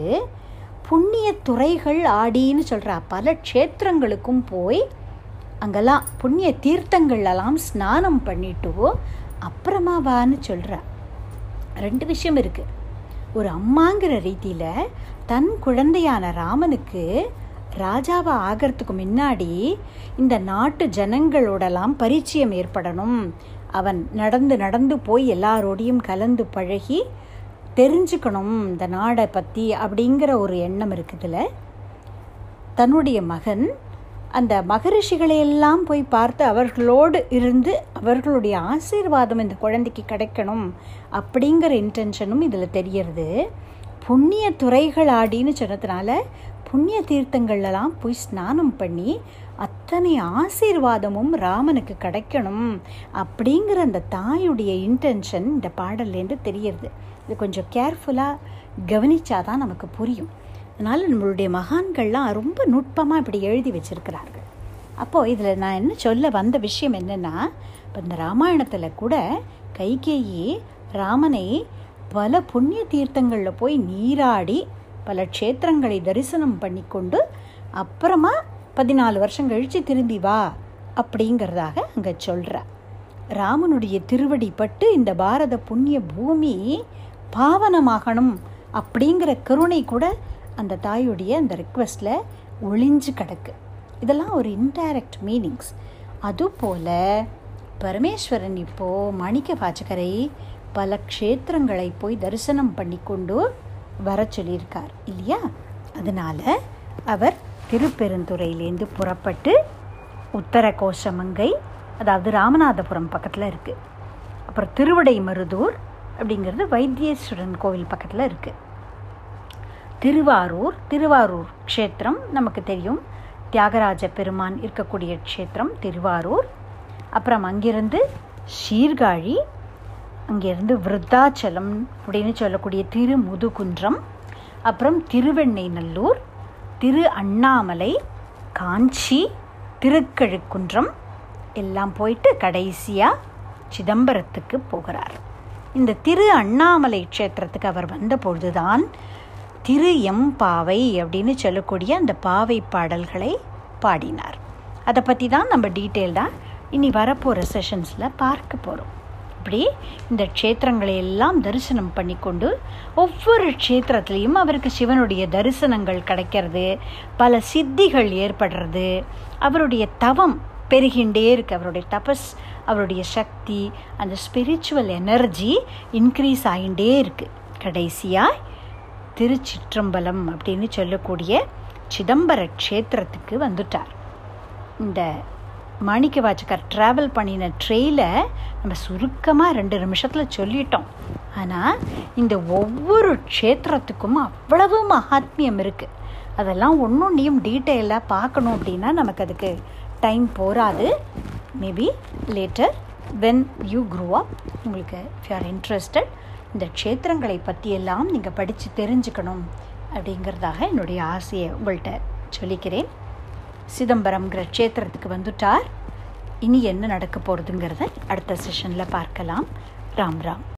புண்ணிய துறைகள் ஆடின்னு சொல்கிறா பல க்ஷேத்திரங்களுக்கும் போய் அங்கெல்லாம் புண்ணிய தீர்த்தங்கள்லாம் ஸ்நானம் பண்ணிட்டு அப்புறமா வான்னு சொல்கிறா ரெண்டு விஷயம் இருக்குது ஒரு அம்மாங்கிற ரீதியில் தன் குழந்தையான ராமனுக்கு ராஜாவை ஆகிறதுக்கு முன்னாடி இந்த நாட்டு ஜனங்களோடலாம் பரிச்சயம் ஏற்படணும். அவன் நடந்து நடந்து போய் எல்லாரோடையும் கலந்து பழகி தெரிஞ்சுக்கணும் இந்த நாடை பற்றி அப்படிங்கிற ஒரு எண்ணம் இருக்குதுல. தன்னுடைய மகன் அந்த மகரிஷிகளையெல்லாம் போய் பார்த்து அவர்களோடு இருந்து அவர்களுடைய ஆசீர்வாதம் இந்த குழந்தைக்கு கிடைக்கணும் அப்படிங்கிற இன்டென்ஷனும் இதில் தெரியறது. புண்ணிய துறைகள் ஆடின்னு சொன்னதுனால புண்ணிய தீர்த்தங்கள்லாம் போய் ஸ்நானம் பண்ணி அத்தனை ஆசீர்வாதமும் ராமனுக்கு கிடைக்கணும் அப்படிங்கிற அந்த தாயுடைய இன்டென்ஷன் இந்த பாடல்லேருந்து தெரியறது. இது கொஞ்சம் கேர்ஃபுல்லாக கவனித்தாதான் நமக்கு புரியும். அதனால் நம்மளுடைய மகான்கள்லாம் ரொம்ப நுட்பமாக இப்படி எழுதி வச்சுருக்கிறார்கள். அப்போது இதில் நான் என்ன சொல்ல வந்த விஷயம் என்னென்னா இப்போ இந்த ராமாயணத்தில் கூட கைகேயி ராமனை பல புண்ணிய தீர்த்தங்களில் போய் நீராடி பல க்ஷேத்திரங்களை தரிசனம் பண்ணி கொண்டு அப்புறமா பதினாலு வருஷம் கழித்து திரும்பி வா அப்படிங்கிறதாக அங்கே சொல்கிற ராமனுடைய திருவடி பட்டு இந்த பாரத புண்ணிய பூமி பாவனமாகணும் அப்படிங்கிற கருணை கூட அந்த தாயுடைய அந்த ரிக்வெஸ்டில் ஒளிஞ்சு கிடக்கு. இதெல்லாம் ஒரு இன்டைரக்ட் மீனிங்ஸ் அதுபோல் பரமேஸ்வரன் இப்போது மாணிக்க வாச்சகரை பல க்ஷேத்திரங்களை போய் தரிசனம் பண்ணி கொண்டு வர சொல்லியிருக்கார் இல்லையா? அதனால் அவர் திருப்பெருந்துறையிலேருந்து புறப்பட்டு உத்தர கோஷமங்கை அதாவது ராமநாதபுரம் பக்கத்தில் இருக்குது அப்புறம் திருவிடை மருதூர் அப்படிங்கிறது வைத்தீஸ்வரன் கோவில் பக்கத்தில் இருக்குது திருவாரூர் திருவாரூர் க்ஷேத்திரம் நமக்கு தெரியும். தியாகராஜ பெருமான் இருக்கக்கூடிய க்ஷேத்திரம் திருவாரூர். அப்புறம் அங்கிருந்து சீர்காழி அங்கேருந்து விருத்தாச்சலம் அப்படின்னு சொல்லக்கூடிய திரு முதுகுன்றம் அப்புறம் திருவெண்ணெய்நல்லூர் திரு அண்ணாமலை காஞ்சி திருக்கழுக்குன்றம் எல்லாம் போயிட்டு கடைசியாக சிதம்பரத்துக்கு போகிறார். இந்த திரு அண்ணாமலை க்ஷேத்திரத்துக்கு அவர் வந்த பொழுதுதான் திரு எம் பாவை அப்படின்னு சொல்லக்கூடிய அந்த பாவை பாடல்களை பாடினார். அதை பற்றி தான் நம்ம டீட்டெயில்டாக இனி வரப்போகிற செஷன்ஸில் பார்க்க போகிறோம் இப்படி இந்த க்ஷேத்திரங்களை எல்லாம் தரிசனம் பண்ணி கொண்டு ஒவ்வொரு க்ஷேத்திரத்துலேயும் அவருக்கு சிவனுடைய தரிசனங்கள் கிடைக்கிறது பல சித்திகள் ஏற்படுறது அவருடைய தவம் பெருகின்றே இருக்கு. அவருடைய தபஸ் அவருடைய சக்தி அந்த ஸ்பிரிச்சுவல் எனர்ஜி இன்க்ரீஸ் ஆகிண்டே இருக்கு. கடைசியாக திருச்சிற்றம்பலம் அப்படின்னு சொல்லக்கூடிய சிதம்பர க்ஷேத்திரத்துக்கு வந்துட்டார். இந்த மாணிக்க வாச்சக்கார் ட்ராவல் பண்ணின ட்ரெயில நம்ம சுருக்கமாக ரெண்டு நிமிஷத்தில் சொல்லிட்டோம். ஆனால் இந்த ஒவ்வொரு க்ஷேத்திரத்துக்கும் அவ்வளவு மகாத்மியம் இருக்குது அதெல்லாம் ஒன்றொன்றையும் டீட்டெயிலாக பார்க்கணும் அப்படின்னா நமக்கு அதுக்கு டைம் போகாது maybe later when you grow up உங்களுக்கு இஃப் யூ ஆர் இன்ட்ரெஸ்டட் இந்த க்ஷேத்திரங்களை பற்றியெல்லாம் நீங்கள் படித்து தெரிஞ்சுக்கணும் அப்படிங்கிறதாக என்னுடைய ஆசையை உங்கள்கிட்ட சொல்லிக்கிறேன். சிதம்பரம்ங்கிற க்ஷேத்திரத்துக்கு வந்துட்டார். இனி என்ன நடக்க போகிறதுங்கிறத அடுத்த செஷனில் பார்க்கலாம். ராம் ராம்.